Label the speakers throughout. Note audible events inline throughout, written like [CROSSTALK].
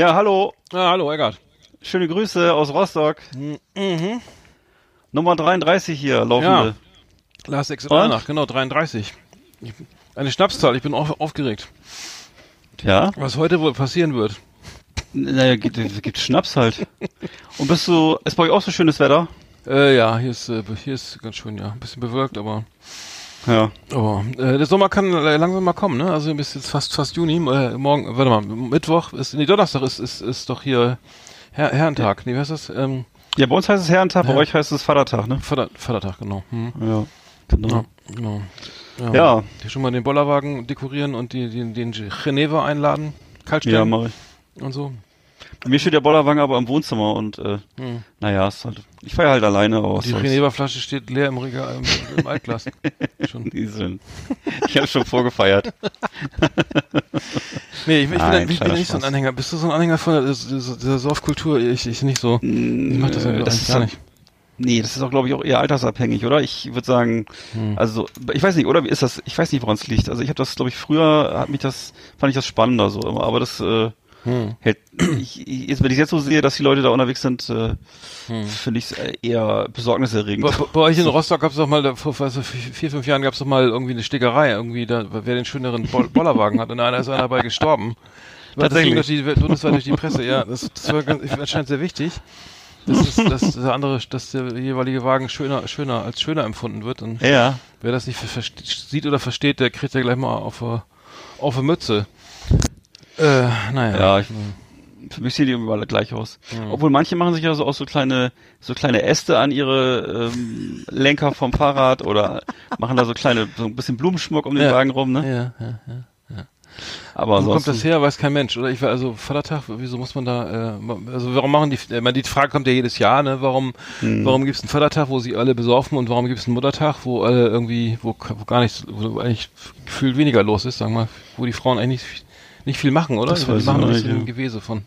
Speaker 1: Ja, hallo.
Speaker 2: Ah, hallo, Eggert.
Speaker 1: Schöne Grüße aus Rostock.
Speaker 2: Mhm.
Speaker 1: Nummer 33 hier, laufende.
Speaker 2: Lars Exit
Speaker 1: Und?
Speaker 2: nach, genau, 33. Ich, eine Schnapszahl, ich bin auf, aufgeregt.
Speaker 1: Ja?
Speaker 2: Was heute wohl passieren wird.
Speaker 1: Naja, gibt, gibt Schnaps halt. Und bist du, ist bei euch auch so schönes Wetter?
Speaker 2: Äh, ja, hier ist, äh, hier ist ganz schön, ja. Ein bisschen bewölkt, aber,
Speaker 1: Ja.
Speaker 2: aber äh, der Sommer kann äh, langsam mal kommen, ne? Also bis jetzt fast, fast Juni. Äh, morgen, warte mal, Mittwoch ist, nee, Donnerstag ist, ist, ist doch hier Herr, Herrentag. Nee, wie heißt das? Ähm,
Speaker 1: Ja, bei uns heißt es Herrentag, bei
Speaker 2: Ja.
Speaker 1: euch heißt es Vatertag, ne?
Speaker 2: Vater, Vatertag, genau. Hm.
Speaker 1: Ja. Genau.
Speaker 2: Ja, genau. Ja.
Speaker 1: Ja.
Speaker 2: Hier schon mal den Bollerwagen dekorieren und die, den, den Geneva einladen.
Speaker 1: Ja,
Speaker 2: Kaltstellen
Speaker 1: mach ich.
Speaker 2: und so.
Speaker 1: Mir steht der Bollerwagen aber im Wohnzimmer und äh,
Speaker 2: Hm.
Speaker 1: naja, ist halt, ich feiere halt alleine, was
Speaker 2: Die
Speaker 1: soll's.
Speaker 2: Geneva-Flasche steht leer im Regal, im, im Altglas. [LAUGHS] Schon.
Speaker 1: Die sind. Ich habe schon vorgefeiert. [LAUGHS]
Speaker 2: Nee, ich, ich,
Speaker 1: Nein,
Speaker 2: bin, ich bin nicht so ein. Anhänger. Bist du so ein Anhänger von der, dieser, Saufkultur? Ich, ich nicht so. Ich mach das ja
Speaker 1: das
Speaker 2: eigentlich
Speaker 1: ist
Speaker 2: gar nicht.
Speaker 1: Nee, das ist auch, glaube ich, auch eher altersabhängig, oder? Ich würde sagen,
Speaker 2: Hm.
Speaker 1: also ich weiß nicht, oder wie ist das? Ich weiß nicht, woran es liegt. Also ich habe das, glaube ich, früher hat mich das, fand ich das spannender so immer, aber das äh,
Speaker 2: Hm.
Speaker 1: ich, ich, jetzt, wenn ich jetzt so sehe, dass die Leute da unterwegs sind, äh,
Speaker 2: Hm.
Speaker 1: finde ich es eher besorgniserregend.
Speaker 2: Bei, bei euch in Rostock gab es doch mal, vor weiß ich, vier, fünf Jahren gab es doch mal irgendwie eine Stickerei, irgendwie, da, wer den schöneren Bol Bollerwagen hat und einer ist einer dabei gestorben.
Speaker 1: Tatsächlich.
Speaker 2: Das ging durch die, bundesweit durch die Presse, ja. Das, das war ganz, anscheinend sehr wichtig. Das ist, dass der andere, dass der jeweilige Wagen schöner, schöner, als schöner empfunden wird. Und
Speaker 1: Ja,
Speaker 2: wer das nicht sieht oder versteht, der kriegt ja gleich mal auf, auf eine Mütze. Äh, naja.
Speaker 1: ja, ich, für mich sehen die alle gleich aus.
Speaker 2: Hm.
Speaker 1: Obwohl manche machen sich ja so auch so kleine, so kleine Äste an ihre ähm, Lenker vom Fahrrad oder machen da so kleine, so ein bisschen Blumenschmuck um den
Speaker 2: Ja.
Speaker 1: Wagen rum, ne?
Speaker 2: Ja, ja, ja.
Speaker 1: Aber
Speaker 2: Wo
Speaker 1: ansonsten,
Speaker 2: kommt das her? Weiß kein Mensch, oder? Ich war also Vatertag, wieso muss man da, äh, also warum machen die, äh, man, die Frage kommt ja jedes Jahr, ne? Warum,
Speaker 1: Hm.
Speaker 2: warum gibt's einen Vatertag, wo sie alle besaufen und warum gibt's einen Muttertag, wo alle irgendwie, wo, wo gar nichts, wo eigentlich gefühlt weniger los ist, sagen wir mal, wo die Frauen eigentlich nicht, viel machen, oder?
Speaker 1: Das
Speaker 2: die
Speaker 1: weiß ich
Speaker 2: machen nicht ein
Speaker 1: ja.
Speaker 2: Gewese von.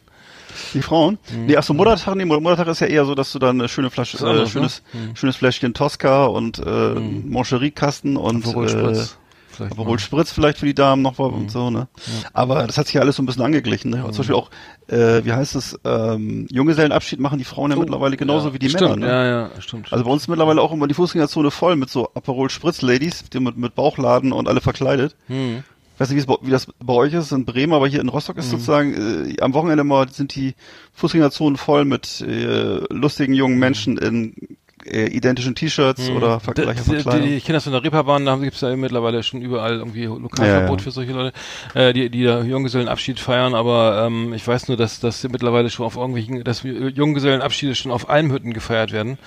Speaker 1: Die Frauen? Nee, ach so, Muttertag, nee, Muttertag ist ja eher so, dass du dann eine schöne Flasche,
Speaker 2: ist anders,
Speaker 1: äh, schönes,
Speaker 2: ne? Hm.
Speaker 1: schönes Fläschchen Tosca und äh, Moncherie-Kasten und
Speaker 2: Aperol
Speaker 1: äh,
Speaker 2: Spritz. Vielleicht
Speaker 1: für die Damen noch und so, ne? Aber das hat sich ja alles so ein bisschen angeglichen, ne? Zum Beispiel auch, äh, wie heißt es, ähm, Junggesellenabschied machen die Frauen ja
Speaker 2: Oh,
Speaker 1: mittlerweile genauso
Speaker 2: ja,
Speaker 1: wie die
Speaker 2: stimmt,
Speaker 1: Männer, ne?
Speaker 2: Ja, ja, stimmt.
Speaker 1: Also bei uns mittlerweile auch immer die Fußgängerzone voll mit so Aperol Spritz Ladies, die mit, mit Bauchladen und alle verkleidet.
Speaker 2: hm.
Speaker 1: Ich weiß nicht, wie, das bei euch ist in Bremen, aber hier in Rostock
Speaker 2: Mhm.
Speaker 1: ist sozusagen äh, am Wochenende mal sind die Fußgängerzonen voll mit äh, lustigen jungen Menschen in äh, identischen T-Shirts oder
Speaker 2: Mhm. Da-
Speaker 1: vergleicher
Speaker 2: die- die-. Ich kenne das von der Reeperbahn, da gibt es ja mittlerweile schon überall irgendwie Lokalverbot
Speaker 1: Ja, ja.
Speaker 2: für solche Leute, äh, die, die da Junggesellenabschied feiern, aber ähm, ich weiß nur, dass das mittlerweile schon auf irgendwelchen, dass Junggesellenabschiede schon auf Almhütten gefeiert werden.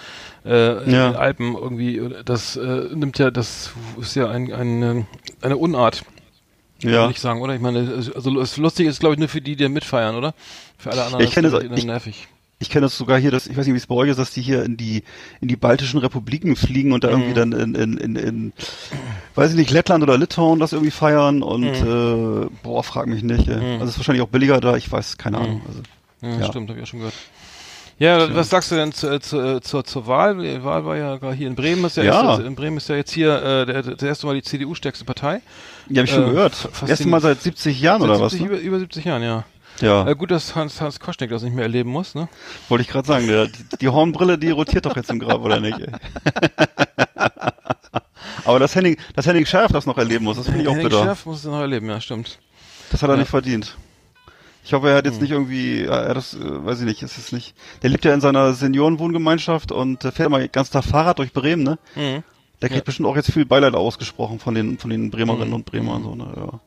Speaker 2: Äh, in
Speaker 1: Ja.
Speaker 2: den Alpen irgendwie, das äh, nimmt ja, das ist ja ein, ein, eine Unart,
Speaker 1: Ja.
Speaker 2: würde ich sagen, oder? Ich meine, also das Lustige ist, glaube ich, nur für die, die mitfeiern, oder? Für alle anderen
Speaker 1: ich kenne
Speaker 2: ist
Speaker 1: das- ich-
Speaker 2: nervig.
Speaker 1: Ich kenne das sogar hier, dass, ich weiß nicht, wie es bei euch ist, dass die hier in die in die baltischen Republiken fliegen und da irgendwie
Speaker 2: Mhm.
Speaker 1: dann in, in, in, in weiß ich nicht, Lettland oder Litauen das irgendwie feiern und äh, boah, frag mich nicht. Ey.
Speaker 2: Mhm.
Speaker 1: Also es ist wahrscheinlich auch billiger da, ich weiß, keine Ahnung. Also,
Speaker 2: Ja,
Speaker 1: Ja.
Speaker 2: stimmt, habe ich auch schon gehört. Ja, was sagst du denn zu, äh, zu, äh, zur, zur Wahl? Die Wahl war ja gerade hier in Bremen. Ist ja,
Speaker 1: Ja.
Speaker 2: Erst, in Bremen ist ja jetzt hier äh, der, der erste Mal die CDU-stärkste Partei.
Speaker 1: ja, habe ich schon
Speaker 2: Äh,
Speaker 1: gehört.
Speaker 2: fast
Speaker 1: Erste Mal seit 70 Jahren
Speaker 2: Seit
Speaker 1: oder was?
Speaker 2: 70,
Speaker 1: Ne?
Speaker 2: über, über 70 Jahren, ja.
Speaker 1: Ja,
Speaker 2: Äh, gut, dass Hans, Hans Koschnick das nicht mehr erleben muss, ne?
Speaker 1: wollte ich gerade sagen. Der, die, die Hornbrille, die rotiert doch jetzt im Grab, oder nicht? ey? [LAUGHS] Aber das Henning, das Henning Schärf das noch erleben muss, das finde ich auch
Speaker 2: Henning
Speaker 1: bitter.
Speaker 2: Schärf muss es noch erleben, ja, stimmt.
Speaker 1: Das hat er
Speaker 2: Ja.
Speaker 1: nicht verdient. Ich hoffe, er hat
Speaker 2: Hm.
Speaker 1: jetzt nicht irgendwie, er hat das, äh, weiß ich nicht, ist es nicht. Der lebt ja in seiner Seniorenwohngemeinschaft und äh, fährt mal ganz Tag Fahrrad durch Bremen, ne?
Speaker 2: Mhm.
Speaker 1: Der kriegt
Speaker 2: Ja.
Speaker 1: bestimmt auch jetzt viel Beileid ausgesprochen von den, von den Bremerinnen
Speaker 2: Mhm.
Speaker 1: und Bremern, so, ne? Ja.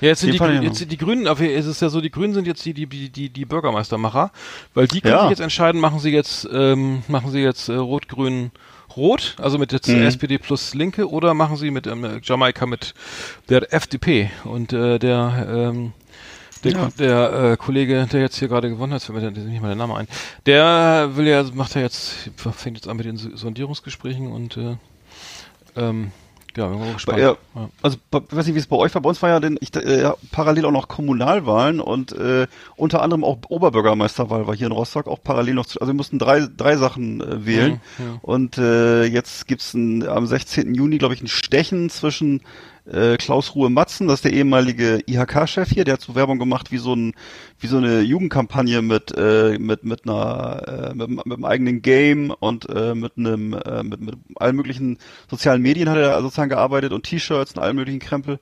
Speaker 2: Ja, jetzt sind,
Speaker 1: Den
Speaker 2: die,
Speaker 1: fand ich
Speaker 2: Grü-
Speaker 1: noch.
Speaker 2: jetzt sind die Grünen, aber es ist ja so, die Grünen sind jetzt die, die, die, die, die Bürgermeistermacher, weil die können
Speaker 1: Ja.
Speaker 2: sich jetzt entscheiden, machen sie jetzt, ähm, machen sie jetzt äh, Rot-Grün Rot, also mit jetzt
Speaker 1: Mhm.
Speaker 2: SPD plus Linke, oder machen sie mit ähm, Jamaika mit der FDP und äh, der ähm, der,
Speaker 1: Ja.
Speaker 2: der äh, Kollege, der jetzt hier gerade gewonnen hat, fällt mir nicht mal der Name ein, der will ja, macht ja jetzt, fängt jetzt an mit den So- Sondierungsgesprächen und äh, ähm, Ja, bin mal gespannt.
Speaker 1: Ja, ja. Also, weiß nicht, wie es bei euch war. Bei uns war ja denn, ich, äh, parallel auch noch Kommunalwahlen und äh, unter anderem auch Oberbürgermeisterwahl war hier in Rostock auch parallel noch. Zu, also wir mussten drei, drei Sachen äh, wählen. Ja. Und äh, jetzt gibt's ein, am 16. Juni, glaube ich, ein Stechen zwischen äh, Klaus Ruhe Matzen, das ist der ehemalige IHK-Chef hier, der hat so Werbung gemacht wie so ein wie so eine Jugendkampagne mit äh, mit mit einer äh, mit, mit einem eigenen Game und äh, mit einem äh, mit, mit allen möglichen sozialen Medien hat er sozusagen gearbeitet und T-Shirts und allen möglichen Krempel.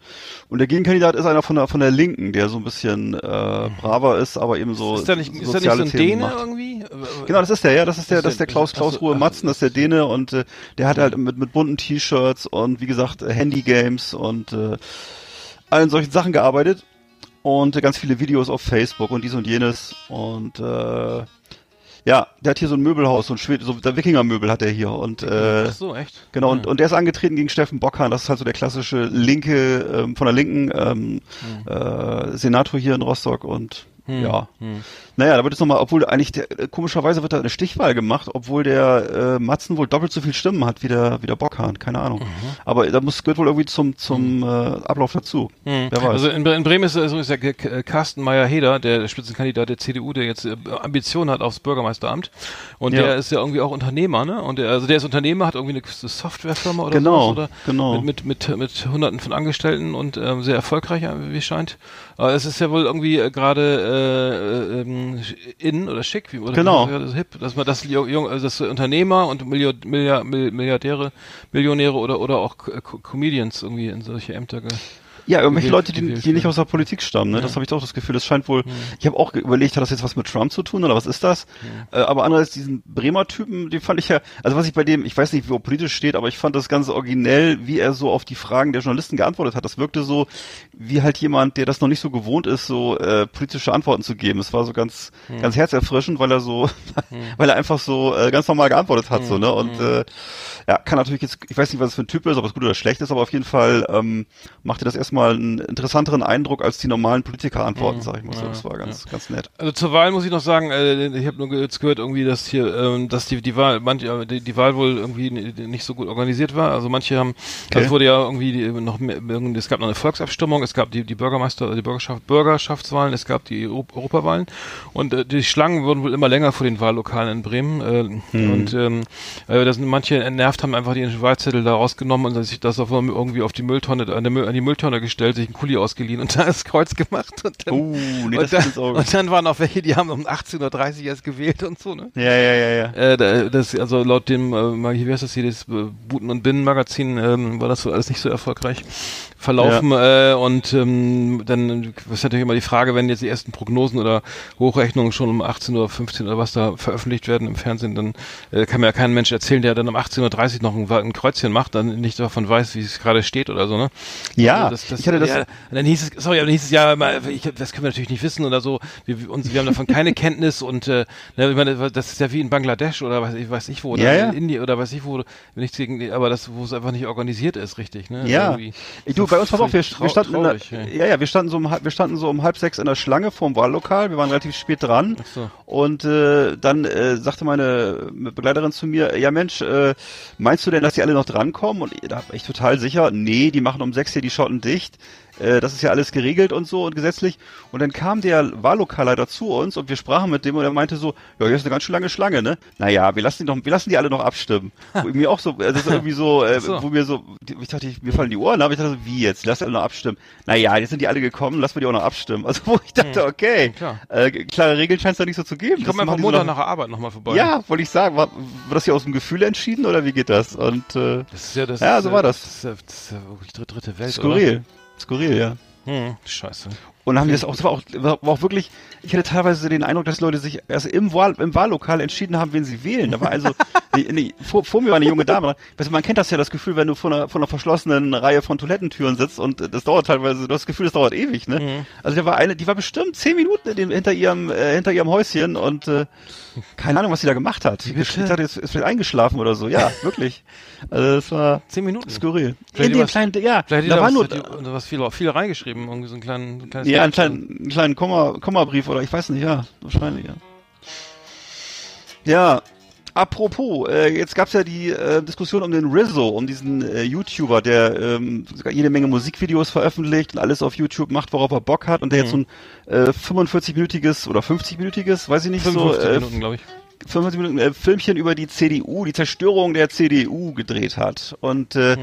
Speaker 1: Und der Gegenkandidat ist einer von der von der Linken, der so ein bisschen äh, braver ist, aber eben so
Speaker 2: ist der nicht, ist der nicht so ein Däne irgendwie?
Speaker 1: Genau, das ist der, ja, das ist der, das ist der Klaus Klaus Ruhe Matzen, das ist der Däne und äh, der hat halt mit mit bunten T-Shirts und wie gesagt Handy Games und äh, allen solchen Sachen gearbeitet und äh, ganz viele Videos auf Facebook und dies und jenes und äh, ja, der hat hier so ein Möbelhaus, so ein Schwed so der Wikinger-Möbel hat er hier und äh,
Speaker 2: Ach so, echt?
Speaker 1: Genau, ja. und, und der ist angetreten gegen Steffen Bockhahn, das ist halt so der klassische linke, ähm, von der linken ähm, mhm. äh, Senator hier in Rostock und hm, ja. Hm. Naja, da wird es nochmal, obwohl eigentlich der, komischerweise wird da eine Stichwahl gemacht, obwohl der äh, Matzen wohl doppelt so viel Stimmen hat wie der, wie der Bockhahn, keine Ahnung. Mhm. Aber da muss gehört wohl irgendwie zum, zum hm. äh, Ablauf dazu.
Speaker 2: Mhm. Wer weiß. Also in, in Bremen ist, also ist der Carsten Meyer-Heder, der Spitzenkandidat der CDU, der jetzt äh, Ambitionen hat aufs Bürgermeisteramt. Und ja. der ist ja irgendwie auch Unternehmer, ne? Und der, also der ist Unternehmer, hat irgendwie eine Softwarefirma oder
Speaker 1: genau,
Speaker 2: sowas, oder?
Speaker 1: Genau.
Speaker 2: Mit, mit, mit, mit hunderten von Angestellten und ähm, sehr erfolgreich, wie es scheint. Aber es ist ja wohl irgendwie äh, gerade äh, ähm, in oder schick, wie oder
Speaker 1: genau.
Speaker 2: Das hip, dass man das also das Unternehmer und Milliard, Milliardäre, Millionäre oder oder auch Comedians irgendwie in solche Ämter
Speaker 1: ja, irgendwelche Leute, die, die nicht aus der Politik stammen, ne? Ja. Das habe ich doch das Gefühl. Das scheint wohl. Ja. Ich habe auch überlegt, hat das jetzt was mit Trump zu tun oder was ist das? Ja. Äh, aber andererseits diesen Bremer Typen, den fand ich ja, also was ich bei dem, ich weiß nicht, wie er politisch steht, aber ich fand das ganz originell, wie er so auf die Fragen der Journalisten geantwortet hat. Das wirkte so wie halt jemand, der das noch nicht so gewohnt ist, so äh, politische Antworten zu geben. Es war so ganz, ganz herzerfrischend, weil er so, [LAUGHS] weil er einfach so äh, ganz normal geantwortet hat, so ne? Und äh, ja, kann natürlich jetzt, ich weiß nicht, was es für ein Typ ist, ob es gut oder schlecht ist, aber auf jeden Fall ähm, machte das erstmal einen interessanteren Eindruck als die normalen Politikerantworten, mhm. sag ich mal so. Das war ganz, ja. ganz nett.
Speaker 2: Also zur Wahl muss ich noch sagen, äh, ich habe nur jetzt gehört irgendwie, dass hier, ähm, dass die, die Wahl, manche, die, die Wahl wohl irgendwie nicht so gut organisiert war. Also manche haben, okay. das wurde ja irgendwie noch mehr, es gab noch eine Volksabstimmung, es gab die, die Bürgermeister, die Bürgerschaft, Bürgerschaftswahlen, es gab die Europawahlen und äh, die Schlangen wurden wohl immer länger vor den Wahllokalen in Bremen äh, mhm. und ähm, äh, das sind manche entnervt haben einfach die Wahlzettel da rausgenommen und sich das auf, irgendwie auf die Mülltonne, an, an die Mülltonne gestellt, sich einen Kuli ausgeliehen und da ist Kreuz gemacht. Und dann,
Speaker 1: uh, nee,
Speaker 2: und, dann, und dann waren auch welche, die haben um 18.30 Uhr erst gewählt und so, ne?
Speaker 1: Ja, ja, ja, ja.
Speaker 2: Äh, das, also laut dem, äh, wie heißt das hier, das äh, Buten- und Binnenmagazin, ähm, war das so alles nicht so erfolgreich verlaufen ja. äh, und ähm, dann ist natürlich immer die Frage, wenn jetzt die ersten Prognosen oder Hochrechnungen schon um 18 oder 15 oder was da veröffentlicht werden im Fernsehen, dann äh, kann mir ja kein Mensch erzählen, der dann um 18.30 Uhr noch ein, ein, Kreuzchen macht, dann nicht davon weiß, wie es gerade steht oder so, ne?
Speaker 1: Ja,
Speaker 2: also das, das, ich hatte das. Ja, dann hieß es, sorry, aber dann hieß es ja, ich, das können wir natürlich nicht wissen oder so. Wir, uns, wir haben davon keine [LAUGHS] Kenntnis und äh, ne, ich meine, das ist ja wie in Bangladesch oder weiß ich, weiß ich wo oder
Speaker 1: ja, ja.
Speaker 2: in Indien oder weiß ich wo, nichts gegen, aber das, wo es einfach nicht organisiert ist, richtig, ne?
Speaker 1: Ja. Ich, du, bei uns war auch, wir, wir standen traurig, der, ja. ja, wir standen so um wir standen so um halb sechs in der Schlange vorm Wahllokal. Wir waren relativ spät dran. So. Und äh, dann äh, sagte meine Begleiterin zu mir, ja Mensch, äh, meinst du denn, dass die alle noch drankommen? Und da war ich total sicher, nee, die machen um sechs hier die Schotten dicht äh, das ist ja alles geregelt und so und gesetzlich. Und dann kam der Wahllokalleiter zu uns und wir sprachen mit dem und er meinte so, ja, hier ist eine ganz schön lange Schlange, ne? Naja, wir lassen die noch, wir lassen die alle noch abstimmen. wo mir auch so, das ist irgendwie so, äh, [LAUGHS] so. wo mir so, ich dachte, ich, mir fallen die Ohren aber ich dachte so, wie jetzt? Lass alle noch abstimmen. Naja, jetzt sind die alle gekommen, lassen wir die auch noch abstimmen. Also wo ich dachte, hm. okay, hm, äh, klare Regeln scheint es da nicht so zu geben.
Speaker 2: Ich komme einfach Montag nach der Arbeit nochmal vorbei.
Speaker 1: Ja, wollte ich sagen, war, war das hier aus dem Gefühl entschieden oder wie geht das? Und äh,
Speaker 2: das ist ja, das
Speaker 1: ja, so war das.
Speaker 2: Das ist ja, das ist ja wirklich dritte Welt.
Speaker 1: Skurril.
Speaker 2: Oder?
Speaker 1: Skurril, ja.
Speaker 2: Hm, scheiße.
Speaker 1: Und haben die das auch, das war auch, war auch wirklich, ich hatte teilweise den Eindruck, dass Leute sich erst im, Wahl, im Wahllokal entschieden haben, wen sie wählen. Da war also, [LAUGHS] nee, nee, vor, vor, mir war eine junge Dame. Weißt du, man kennt das ja, das Gefühl, wenn du vor einer, vor einer verschlossenen Reihe von Toilettentüren sitzt und das dauert teilweise, du hast das Gefühl, das dauert ewig, ne? Mhm. Also da war eine, die war bestimmt zehn Minuten hinter ihrem, äh, hinter ihrem Häuschen und äh, keine Ahnung, was sie da gemacht hat. Dachte, jetzt ist vielleicht eingeschlafen oder so. Ja, [LAUGHS] wirklich. Also das war
Speaker 2: zehn Minuten
Speaker 1: skurril.
Speaker 2: Vielleicht
Speaker 1: in dem kleinen, ja,
Speaker 2: da war nur was viel, viel reingeschrieben, irgendwie so einen kleinen,
Speaker 1: kleines ja, einen kleinen, einen kleinen Komma, Kommabrief oder ich weiß nicht, ja, wahrscheinlich ja. Ja, Apropos, äh, jetzt gab's ja die äh, Diskussion um den Rizzo, um diesen äh, YouTuber, der ähm, jede Menge Musikvideos veröffentlicht und alles auf YouTube macht, worauf er Bock hat und der mhm. jetzt so ein äh, 45-minütiges oder 50-minütiges, weiß ich nicht 55 so, äh, Minuten, glaube ich. 45 Minuten äh, Filmchen über die CDU, die Zerstörung der CDU gedreht hat. Und äh, mhm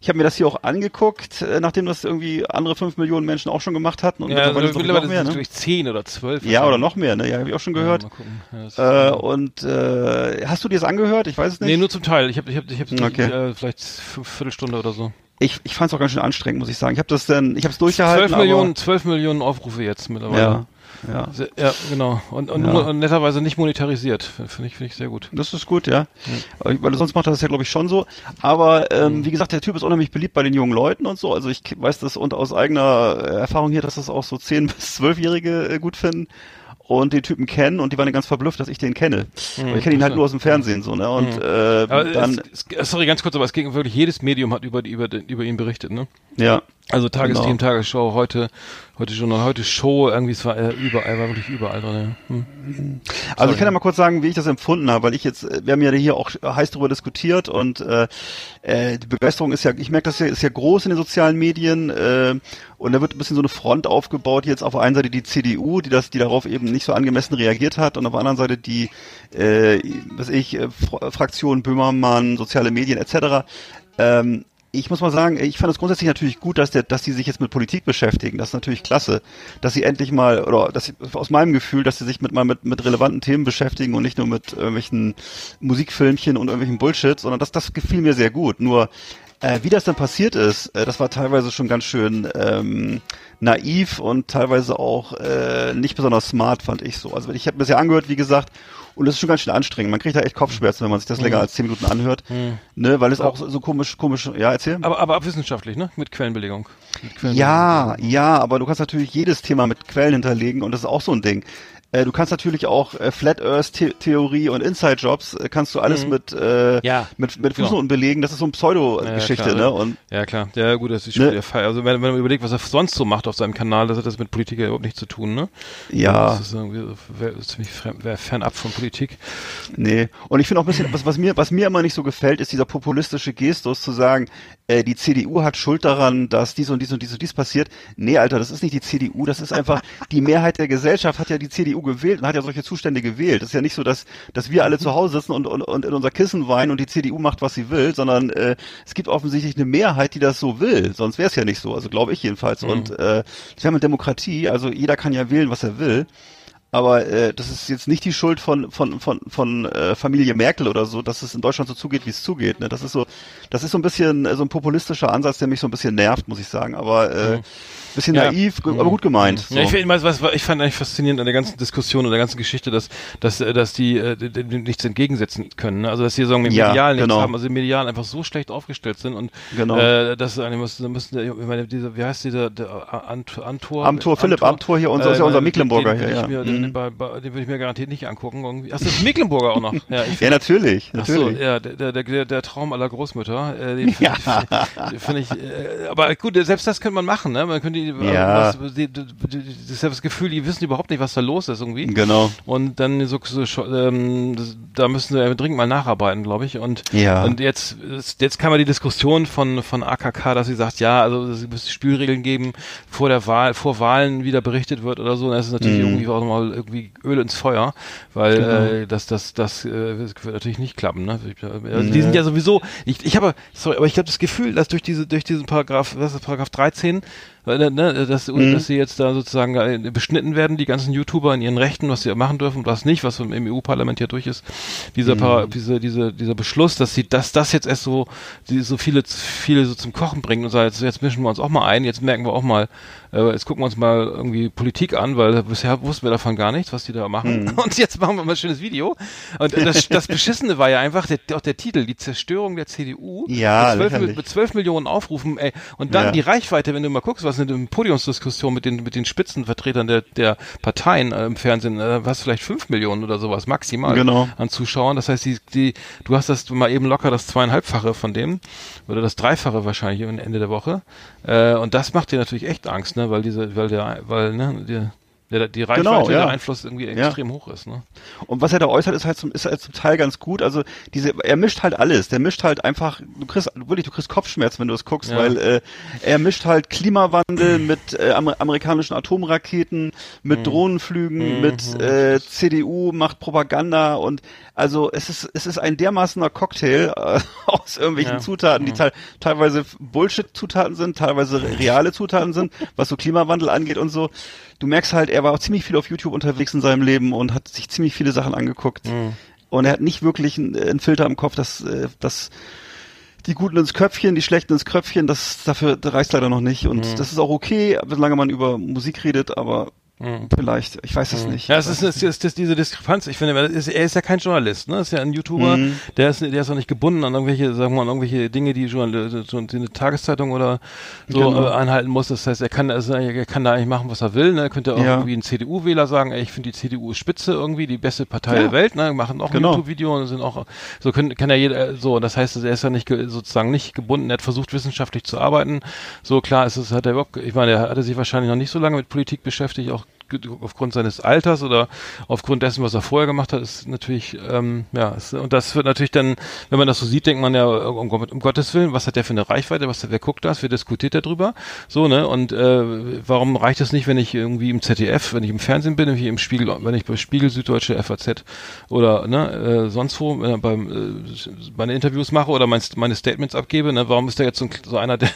Speaker 1: ich habe mir das hier auch angeguckt, äh, nachdem das irgendwie andere fünf Millionen Menschen auch schon gemacht hatten. Und
Speaker 2: ja, mittlerweile, also mittlerweile noch mehr, ne? durch zehn oder zwölf.
Speaker 1: Ja, oder noch mehr, ne? Ja, habe ich auch schon gehört. Ja, äh, und äh, hast du dir das angehört? Ich weiß es nicht.
Speaker 2: Nee, nur zum Teil. Ich habe ich hab, ich hab okay. äh, vielleicht fünf Viertelstunde oder so.
Speaker 1: Ich, ich fand es auch ganz schön anstrengend, muss ich sagen. Ich habe das dann, ich habe es durchgehalten.
Speaker 2: 12 Millionen, 12 Millionen Aufrufe jetzt mittlerweile. Ja. Ja, ja genau. Und, und, ja. und, netterweise nicht monetarisiert. Finde ich, finde ich sehr gut.
Speaker 1: Das ist gut, ja. Mhm. Weil sonst macht er das ja, glaube ich, schon so. Aber ähm, mhm. wie gesagt, der Typ ist unheimlich beliebt bei den jungen Leuten und so. Also ich weiß das und aus eigener Erfahrung hier, dass das auch so 10- [LAUGHS] bis 12-Jährige äh, gut finden und den Typen kennen und die waren ganz verblüfft, dass ich den kenne. Mhm, ich kenne ihn halt nur aus dem Fernsehen so, ne? Und mhm. äh, dann
Speaker 2: es, es, sorry, ganz kurz, aber es ging wirklich jedes Medium hat über die über den, über ihn berichtet, ne?
Speaker 1: Ja.
Speaker 2: Also Tagesteam, genau. Tagesschau, heute, heute Journal, heute Show, irgendwie, es war äh, überall, war wirklich überall drin. Ja.
Speaker 1: Hm. Also ich kann ja mal kurz sagen, wie ich das empfunden habe, weil ich jetzt, wir haben ja hier auch heiß darüber diskutiert und äh, äh, die Begeisterung ist ja, ich merke, das ist ja groß in den sozialen Medien äh, und da wird ein bisschen so eine Front aufgebaut, jetzt auf der einen Seite die CDU, die das, die darauf eben nicht so angemessen reagiert hat und auf der anderen Seite die, äh, was ich, äh, Fraktion Böhmermann, soziale Medien etc. Ähm, ich muss mal sagen, ich fand es grundsätzlich natürlich gut, dass der, dass die sich jetzt mit Politik beschäftigen. Das ist natürlich klasse, dass sie endlich mal oder dass sie, aus meinem Gefühl, dass sie sich mit mal mit, mit relevanten Themen beschäftigen und nicht nur mit irgendwelchen Musikfilmchen und irgendwelchen Bullshit, sondern das, das gefiel mir sehr gut. Nur äh, wie das dann passiert ist, äh, das war teilweise schon ganz schön ähm, naiv und teilweise auch äh, nicht besonders smart, fand ich so. Also ich habe mir das ja angehört, wie gesagt, und das ist schon ganz schön anstrengend. Man kriegt da echt Kopfschmerzen, wenn man sich das länger mhm. als zehn Minuten anhört. Mhm. Ne, weil es auch so, so komisch, komisch, ja, erzähl.
Speaker 2: Aber, aber wissenschaftlich, ne? Mit Quellenbelegung. Mit
Speaker 1: Quellenbelegung. Ja, ja, aber du kannst natürlich jedes Thema mit Quellen hinterlegen und das ist auch so ein Ding. Äh, du kannst natürlich auch äh, Flat Earth The Theorie und Inside Jobs äh, kannst du alles mhm. mit äh, ja. mit mit Fußnoten genau. belegen. Das ist so eine Pseudo-Geschichte, ja, ne? Und
Speaker 2: ja klar, ja gut, das ist schon ne? der Fall. Also wenn, wenn man überlegt, was er sonst so macht auf seinem Kanal, das hat das mit Politik ja überhaupt nichts zu tun, ne?
Speaker 1: Ja.
Speaker 2: Das ist irgendwie ziemlich fernab von Politik.
Speaker 1: Nee. Und ich finde auch ein bisschen, was, was mir was mir immer nicht so gefällt, ist dieser populistische Gestus zu sagen, äh, die CDU hat Schuld daran, dass dies und dies und dies und dies passiert. Nee, Alter, das ist nicht die CDU, das ist einfach [LAUGHS] die Mehrheit der Gesellschaft hat ja die CDU gewählt und hat ja solche Zustände gewählt. Das ist ja nicht so, dass dass wir alle zu Hause sitzen und, und, und in unser Kissen weinen und die CDU macht, was sie will, sondern äh, es gibt offensichtlich eine Mehrheit, die das so will. Sonst wäre es ja nicht so. Also glaube ich jedenfalls. Mhm. Und äh, wir haben eine Demokratie, also jeder kann ja wählen, was er will. Aber äh, das ist jetzt nicht die Schuld von von von von äh, Familie Merkel oder so, dass es in Deutschland so zugeht, wie es zugeht. Ne? Das ist so, das ist so ein bisschen äh, so ein populistischer Ansatz, der mich so ein bisschen nervt, muss ich sagen. Aber äh, mhm. Bisschen ja. naiv, aber gut gemeint.
Speaker 2: So. Ja, ich, find, was, was, ich fand eigentlich faszinierend an der ganzen Diskussion und der ganzen Geschichte, dass, dass, äh, dass die, äh, die nichts entgegensetzen können. Ne? Also dass die sagen, im ja, Medial nichts genau. haben, also im Medial einfach so schlecht aufgestellt sind und
Speaker 1: genau.
Speaker 2: äh, dass eine müssen, müssen ich meine, diese, wie heißt dieser der Ant,
Speaker 1: Antor? Amtor, Philipp Amtor hier, unser, äh, ist ja unser Mecklenburger
Speaker 2: den,
Speaker 1: hier.
Speaker 2: Ja. Den, mhm. den würde ich mir garantiert nicht angucken. Irgendwie. Ach, das ist Mecklenburger auch noch. [LAUGHS]
Speaker 1: Ja, ja natürlich. natürlich.
Speaker 2: Ach so, ja, der, der, der, der Traum aller Großmütter. Äh, den finde ja. [LAUGHS] ich, find ich äh, aber gut, selbst das könnte man machen, ne? Man könnte die,
Speaker 1: ja.
Speaker 2: was, die, die, das ist ja das Gefühl, die wissen überhaupt nicht, was da los ist irgendwie.
Speaker 1: Genau.
Speaker 2: Und dann so, so ähm, das, da müssen sie dringend mal nacharbeiten, glaube ich. Und,
Speaker 1: ja.
Speaker 2: und jetzt, jetzt kam ja die Diskussion von, von AKK, dass sie sagt, ja, also es müsste Spielregeln geben, vor der Wahl, vor Wahlen wieder berichtet wird oder so. Und das ist natürlich mhm. irgendwie auch nochmal irgendwie Öl ins Feuer, weil genau. äh, das, das, das, äh, wird natürlich nicht klappen. Ne? Also, die sind ja sowieso, ich, ich habe, sorry, aber ich habe das Gefühl, dass durch diese, durch diesen Paragraph, was ist Paragraph 13, ne, ne, dass, mhm. dass sie jetzt da sozusagen äh, beschnitten werden, die ganzen YouTuber in ihren Rechten, was sie machen dürfen und was nicht, was im EU-Parlament ja durch ist. Dieser, mhm. Para, diese, diese, dieser Beschluss, dass sie, dass das jetzt erst so, die, so viele, viele so zum Kochen bringen und sagen, jetzt, jetzt mischen wir uns auch mal ein, jetzt merken wir auch mal, äh, jetzt gucken wir uns mal irgendwie Politik an, weil bisher wussten wir davon gar nichts, was die da machen. Mhm. [LAUGHS] Und jetzt machen wir mal ein schönes Video. Und das, das Beschissene war ja einfach, der, auch der Titel, die Zerstörung der CDU.
Speaker 1: Ja,
Speaker 2: mit 12, mit 12 Millionen Aufrufen, ey. Und dann ja. die Reichweite, wenn du mal guckst, was in der Podiumsdiskussion mit den, mit den Spitzenvertretern der, der Parteien äh, im Fernsehen, äh, was vielleicht 5 Millionen oder sowas maximal
Speaker 1: genau.
Speaker 2: an Zuschauern. Das heißt, die, die, du hast das mal eben locker das zweieinhalbfache von dem oder das Dreifache wahrscheinlich am Ende der Woche. Äh, und das macht dir natürlich echt Angst, ne? Weil diese, weil der, weil, ne, der, Der, die Reichweite, genau, ja. der Einfluss irgendwie extrem ja. hoch ist. Ne?
Speaker 1: Und was er da äußert, ist halt zum, ist halt zum Teil ganz gut. Also diese, er mischt halt alles. Der mischt halt einfach, du kriegst wirklich, du kriegst Kopfschmerzen, wenn du es guckst, ja. weil äh, er mischt halt Klimawandel [CLEARS THROAT] mit äh, amerikanischen Atomraketen, mit mhm. Drohnenflügen, mhm. mit äh, CDU, macht Propaganda und also es ist es ist ein dermaßener Cocktail äh, [LAUGHS] aus irgendwelchen ja. Zutaten, die mhm. te teilweise Bullshit-Zutaten sind, teilweise reale Zutaten sind, was so Klimawandel angeht und so du merkst halt, er war auch ziemlich viel auf YouTube unterwegs in seinem Leben und hat sich ziemlich viele Sachen angeguckt. Mhm. Und er hat nicht wirklich einen, äh, einen Filter im Kopf, dass, äh, dass die Guten ins Köpfchen, die Schlechten ins Köpfchen, das dafür reicht leider noch nicht. Und mhm. das ist auch okay, solange man über Musik redet, aber Mhm. Vielleicht, ich weiß es mhm. nicht.
Speaker 2: Ja, es ist, es ist, es ist diese Diskrepanz. Ich finde, er ist, er ist ja kein Journalist, ne? Er ist ja ein YouTuber, mhm. der ist, der ist auch nicht gebunden an irgendwelche, sagen wir mal, an irgendwelche Dinge, die Journal so eine Tageszeitung oder so genau. äh, einhalten muss. Das heißt, er kann, also, er kann da eigentlich machen, was er will. Ne? Er könnte auch ja. irgendwie ein CDU-Wähler sagen, ey, ich finde die CDU ist spitze irgendwie, die beste Partei ja. der Welt. Ne? Machen auch genau. ein YouTube-Video und sind auch so können, kann ja jeder so. Das heißt, er ist ja nicht sozusagen nicht gebunden. Er hat versucht wissenschaftlich zu arbeiten. So klar ist es, hat er überhaupt. Ich meine, er hatte sich wahrscheinlich noch nicht so lange mit Politik beschäftigt, auch aufgrund seines Alters oder aufgrund dessen, was er vorher gemacht hat, ist natürlich, ähm, ja, ist, und das wird natürlich dann, wenn man das so sieht, denkt man ja, um, um Gottes Willen, was hat der für eine Reichweite, was, wer guckt das, wer diskutiert darüber, so, ne, und äh, warum reicht es nicht, wenn ich irgendwie im ZDF, wenn ich im Fernsehen bin, wenn ich im Spiegel, wenn ich bei Spiegel, Süddeutsche, FAZ oder, ne, äh, sonst wo, äh, beim, äh, meine Interviews mache oder mein, meine Statements abgebe, ne, warum ist da jetzt so, so einer, der,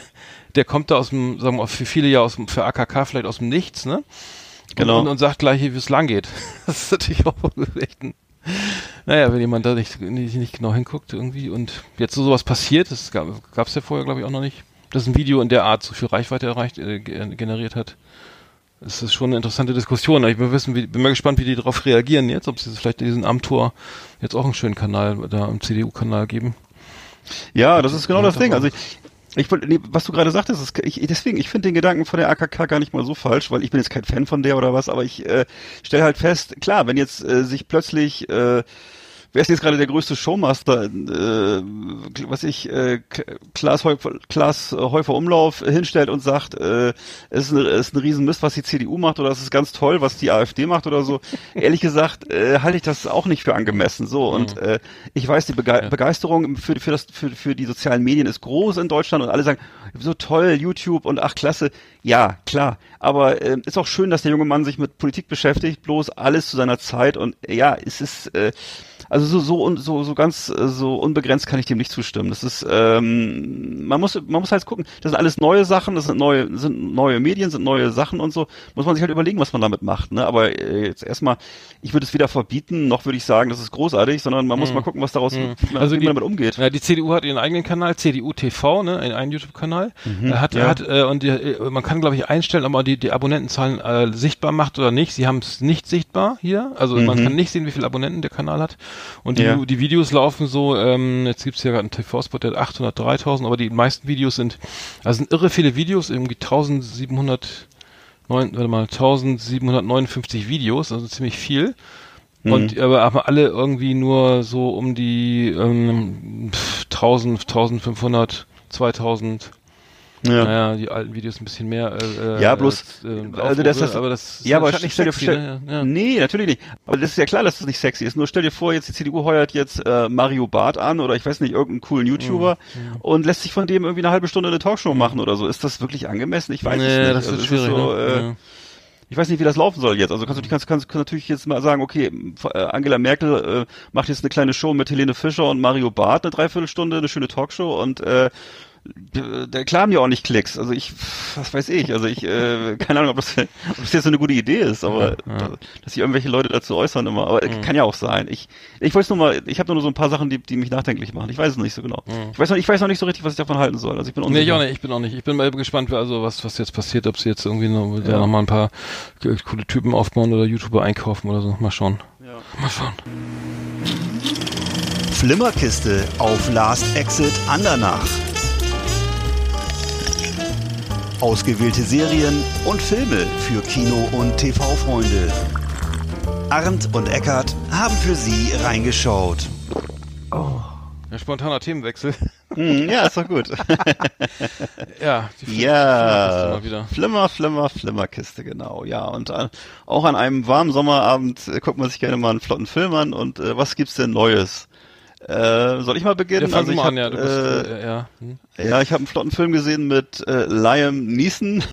Speaker 2: der kommt da aus dem, sagen wir mal, für viele ja aus dem, für AKK vielleicht aus dem Nichts, ne? Genau. Und, und sagt gleich, wie es lang geht. [LAUGHS] Das ist natürlich auch echt ein, naja, wenn jemand da nicht, nicht, nicht genau hinguckt irgendwie und jetzt so sowas passiert, das gab es ja vorher glaube ich auch noch nicht, dass ein Video in der Art so viel Reichweite erreicht, äh, generiert hat. Das ist schon eine interessante Diskussion. Ich bin, wissen, wie, bin mal gespannt, wie die darauf reagieren jetzt, ob sie vielleicht diesen Amtor jetzt auch einen schönen Kanal da im CDU-Kanal geben.
Speaker 1: Ja, das ist genau das Ding. Also ich, ich wollte, nee, was du gerade sagtest, ist, ich, deswegen, ich finde den Gedanken von der AKK gar nicht mal so falsch, weil ich bin jetzt kein Fan von der oder was, aber ich äh, stelle halt fest, klar, wenn jetzt äh, sich plötzlich äh, wer ist jetzt gerade der größte Showmaster, äh, was ich, äh, Klaas, Häufer, Klaas Häufer Umlauf hinstellt und sagt, äh, es ist, eine, es ist ein Riesenmist, was die CDU macht oder es ist ganz toll, was die AfD macht oder so. [LAUGHS] Ehrlich gesagt, äh, halte ich das auch nicht für angemessen. So und mhm. äh, ich weiß, die Bege ja. Begeisterung für, für, das, für, für die sozialen Medien ist groß in Deutschland und alle sagen, so toll, YouTube und ach klasse. Ja, klar. Aber äh, ist auch schön, dass der junge Mann sich mit Politik beschäftigt, bloß alles zu seiner Zeit und ja, es ist äh, also so so so so ganz äh, so unbegrenzt kann ich dem nicht zustimmen. Das ist ähm, man muss man muss halt gucken. Das sind alles neue Sachen, das sind neue sind neue Medien, sind neue Sachen und so. Muss man sich halt überlegen, was man damit macht. Ne? Aber äh, jetzt erstmal, ich würde es weder verbieten, noch würde ich sagen, das ist großartig, sondern man muss mhm. mal gucken, was daraus mhm.
Speaker 2: also wie man damit umgeht. Ja, die CDU hat ihren eigenen Kanal, CDU TV, ne, einen YouTube-Kanal. Mhm, hat ja. hat äh, und die, äh, man kann glaube ich einstellen, ob man die die Abonnentenzahlen äh, sichtbar macht oder nicht. Sie haben es nicht sichtbar hier, also man mhm. kann nicht sehen, wie viele Abonnenten der Kanal hat. Und die, ja. die Videos laufen so, ähm, jetzt gibt's ja gerade einen TV-Spot, der hat 803.000, aber die meisten Videos sind, also sind irre viele Videos, irgendwie 1700, neun, warte mal, 1759 Videos, also ziemlich viel. Mhm. Und aber, aber alle irgendwie nur so um die ähm, 1000, 1500, 2000 ja. Naja, die alten Videos ein bisschen mehr.
Speaker 1: Äh, ja, bloß. Äh, also das, das, aber das ja, aber nicht stell dir vor. Ne? Ja. Nee, natürlich nicht. Aber das ist ja klar, dass das nicht sexy ist. Nur stell dir vor, jetzt die CDU heuert jetzt äh, Mario Barth an oder ich weiß nicht, irgendeinen coolen YouTuber mhm. und lässt sich von dem irgendwie eine halbe Stunde eine Talkshow machen oder so. Ist das wirklich angemessen? Ich weiß nee, es nicht.
Speaker 2: Das ist also, schwierig. Ist so, ne?
Speaker 1: äh, ja. Ich weiß nicht, wie das laufen soll jetzt. Also kannst du kannst, kannst, kannst natürlich jetzt mal sagen, okay, äh, Angela Merkel äh, macht jetzt eine kleine Show mit Helene Fischer und Mario Barth eine Dreiviertelstunde, eine schöne Talkshow und äh, der klar haben ja auch nicht Klicks. Also ich, was weiß ich, also ich, äh, [LAUGHS] keine Ahnung, ob das, ob das jetzt so eine gute Idee ist, aber ja, ja. dass sich irgendwelche Leute dazu äußern immer. Aber mhm. kann ja auch sein. Ich, ich weiß nur mal, ich habe nur so ein paar Sachen, die, die mich nachdenklich machen. Ich weiß es nicht so genau. Mhm. Ich weiß noch, ich weiß noch nicht so richtig, was ich davon halten soll. Also ich bin
Speaker 2: unsicher. Nee, ich auch nicht. Ich bin auch nicht. Ich bin mal gespannt, also was, was jetzt passiert, ob sie jetzt irgendwie noch, ja. noch mal ein paar coole Typen aufbauen oder YouTuber einkaufen oder so. Mal schauen. Ja. Mal schauen.
Speaker 3: Flimmerkiste auf Last Exit Andernach. Ausgewählte Serien und Filme für Kino- und TV-Freunde. Arndt und Eckart haben für Sie reingeschaut.
Speaker 2: Oh. Ja, spontaner Themenwechsel.
Speaker 1: Mm, ja, ist doch gut. [LAUGHS]
Speaker 2: ja,
Speaker 1: die ja, Flimmer, Flimmer, Flimmerkiste, genau. Ja, und an, auch an einem warmen Sommerabend äh, guckt man sich gerne mal einen flotten Film an. Und äh, was gibt's denn Neues? Äh, soll ich mal beginnen?
Speaker 2: Ja, also ich
Speaker 1: habe
Speaker 2: ja, äh, ja. Hm.
Speaker 1: Ja, ich habe einen flotten Film gesehen mit äh, Liam Neeson.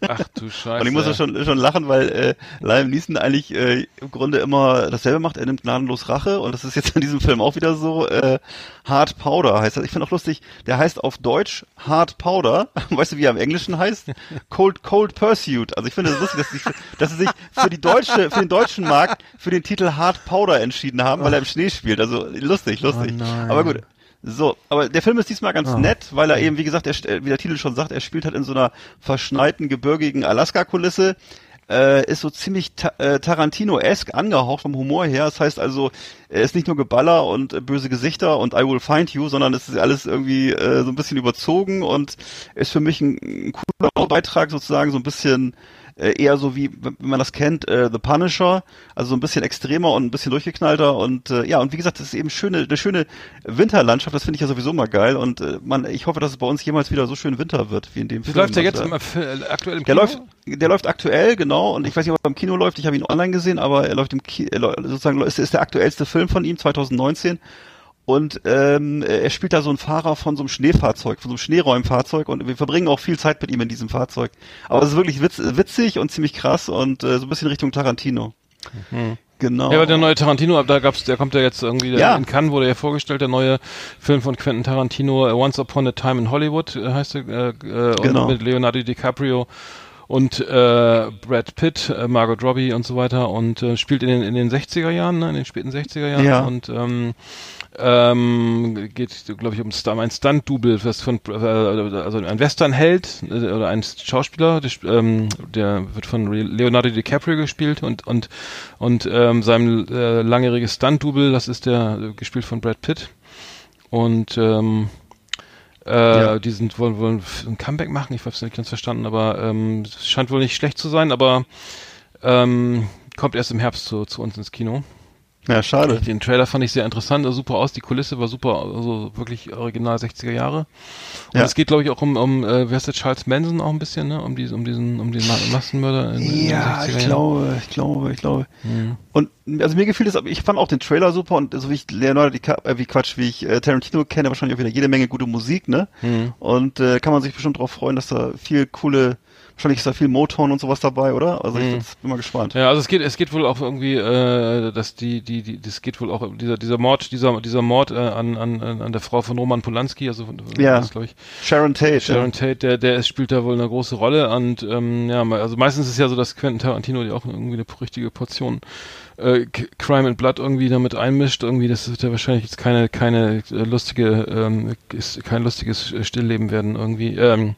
Speaker 2: Ach du Scheiße. [LAUGHS]
Speaker 1: Und ich muss ja schon, schon lachen, weil äh, Liam Neeson eigentlich äh, im Grunde immer dasselbe macht. Er nimmt gnadenlos Rache und das ist jetzt in diesem Film auch wieder so. Äh, Hard Powder heißt das. Ich finde auch lustig, der heißt auf Deutsch Hard Powder. [LAUGHS] Weißt du, wie er im Englischen heißt? Cold Cold Pursuit. Also ich finde es das lustig, dass sie, dass sie sich für die deutsche, für den deutschen Markt für den Titel Hard Powder entschieden haben, weil er im Schnee spielt. Also lustig, lustig. Oh Aber gut, so, aber der Film ist diesmal ganz oh. nett, weil er eben, wie gesagt, er, wie der Titel schon sagt, er spielt halt in so einer verschneiten, gebirgigen Alaska-Kulisse. Äh, ist so ziemlich ta äh, Tarantino-esque angehaucht vom Humor her. Das heißt also, er ist nicht nur Geballer und äh, böse Gesichter und I will find you, sondern es ist alles irgendwie äh, so ein bisschen überzogen und ist für mich ein, ein cooler Beitrag sozusagen, so ein bisschen äh, eher so wie, wenn man das kennt, äh, The Punisher, also so ein bisschen extremer und ein bisschen durchgeknallter und äh, ja, und wie gesagt, das ist eben schöne, eine schöne Winterlandschaft, das finde ich ja sowieso mal geil und äh, man, ich hoffe, dass es bei uns jemals wieder so schön Winter wird, wie in dem
Speaker 2: wie Film. Läuft der jetzt im, äh, aktuell im
Speaker 1: Kino? Der läuft, der läuft aktuell, genau, und ich weiß nicht, ob er im Kino läuft, ich habe ihn online gesehen, aber er läuft im Kino, sozusagen, ist, ist der aktuellste Film von ihm, 2019 und ähm, er spielt da so ein Fahrer von so einem Schneefahrzeug, von so einem Schneeräumfahrzeug und wir verbringen auch viel Zeit mit ihm in diesem Fahrzeug. Aber es ist wirklich witz, witzig und ziemlich krass und äh, so ein bisschen Richtung Tarantino.
Speaker 2: Mhm. Genau. Ja, aber der neue Tarantino, da gab's, der kommt ja jetzt irgendwie ja. in Cannes wurde ja vorgestellt, der neue Film von Quentin Tarantino, Once Upon a Time in Hollywood äh, heißt er, äh, äh, genau. mit Leonardo DiCaprio und äh, Brad Pitt, äh, Margot Robbie und so weiter und äh, spielt in den in den 60er Jahren, ne, in den späten 60er Jahren ja. und ähm, ähm, geht, glaube ich, um ein Stunt-Double, was von, äh, also ein Western-Held äh, oder ein Schauspieler, der, ähm, der wird von Leonardo DiCaprio gespielt und und und ähm, sein äh, langjähriges Stunt-Double, das ist der gespielt von Brad Pitt und ähm, äh, ja. die sind wollen wollen ein Comeback machen, ich habe es nicht ganz verstanden, aber ähm, es scheint wohl nicht schlecht zu sein, aber ähm, kommt erst im Herbst zu, zu uns ins Kino.
Speaker 1: Ja, schade.
Speaker 2: Den Trailer fand ich sehr interessant, super aus, die Kulisse war super, also wirklich original 60er Jahre. Und ja. es geht, glaube ich, auch um, um äh, wer ist der Charles Manson auch ein bisschen, ne? Um diesen, um diesen, um den Massenmörder
Speaker 1: in, Ja, in ich glaube, ich glaube, ich glaube. Mhm. Und also mir gefiel das, aber ich fand auch den Trailer super und so wie ich Leonardo DiCaprio, äh, wie Quatsch, wie ich äh, Tarantino kenne, wahrscheinlich auch wieder jede Menge gute Musik, ne? Mhm. Und äh, kann man sich bestimmt darauf freuen, dass da viel coole Wahrscheinlich ist da viel Motown und sowas dabei, oder? Also ich mhm. bin mal gespannt.
Speaker 2: Ja, also es geht, es geht wohl auch irgendwie, äh, dass die, die, die, das geht wohl auch dieser, dieser Mord, dieser, dieser Mord äh, an, an, an der Frau von Roman Polanski, also
Speaker 1: ja, glaube ich. Sharon Tate.
Speaker 2: Sharon ja. Tate, der, der spielt da wohl eine große Rolle und ähm, ja, also meistens ist es ja so, dass Quentin Tarantino die auch irgendwie eine richtige Portion äh, Crime and Blood irgendwie damit einmischt, irgendwie, das wird ja wahrscheinlich jetzt keine, keine äh, lustige, ähm, ist kein lustiges Stillleben werden irgendwie. Ähm,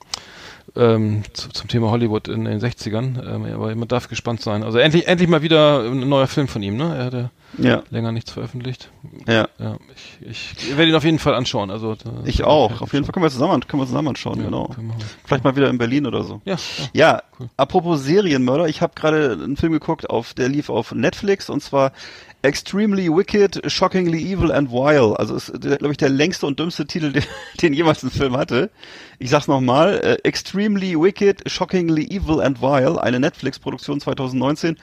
Speaker 2: ähm, zu, zum Thema Hollywood in, in den 60ern. Ähm, aber man darf gespannt sein. Also endlich, endlich mal wieder ein neuer Film von ihm, ne? Er hatte ja. länger nichts veröffentlicht.
Speaker 1: Ja.
Speaker 2: ja ich, ich werde ihn auf jeden Fall anschauen. Also
Speaker 1: ich auch. Auf jeden Fall können wir zusammen, können wir zusammen anschauen. Ja, genau. Vielleicht mal wieder in Berlin oder so.
Speaker 2: Ja.
Speaker 1: Ja. Cool. Apropos Serienmörder, ich habe gerade einen Film geguckt, auf der lief auf Netflix und zwar Extremely Wicked, Shockingly Evil and Vile. Also ist, glaube ich, der längste und dümmste Titel, [LAUGHS] den, den jemals ein Film hatte. Ich sag's nochmal. Äh, Extremely Wicked, Shockingly Evil and Vile, eine Netflix-Produktion 2019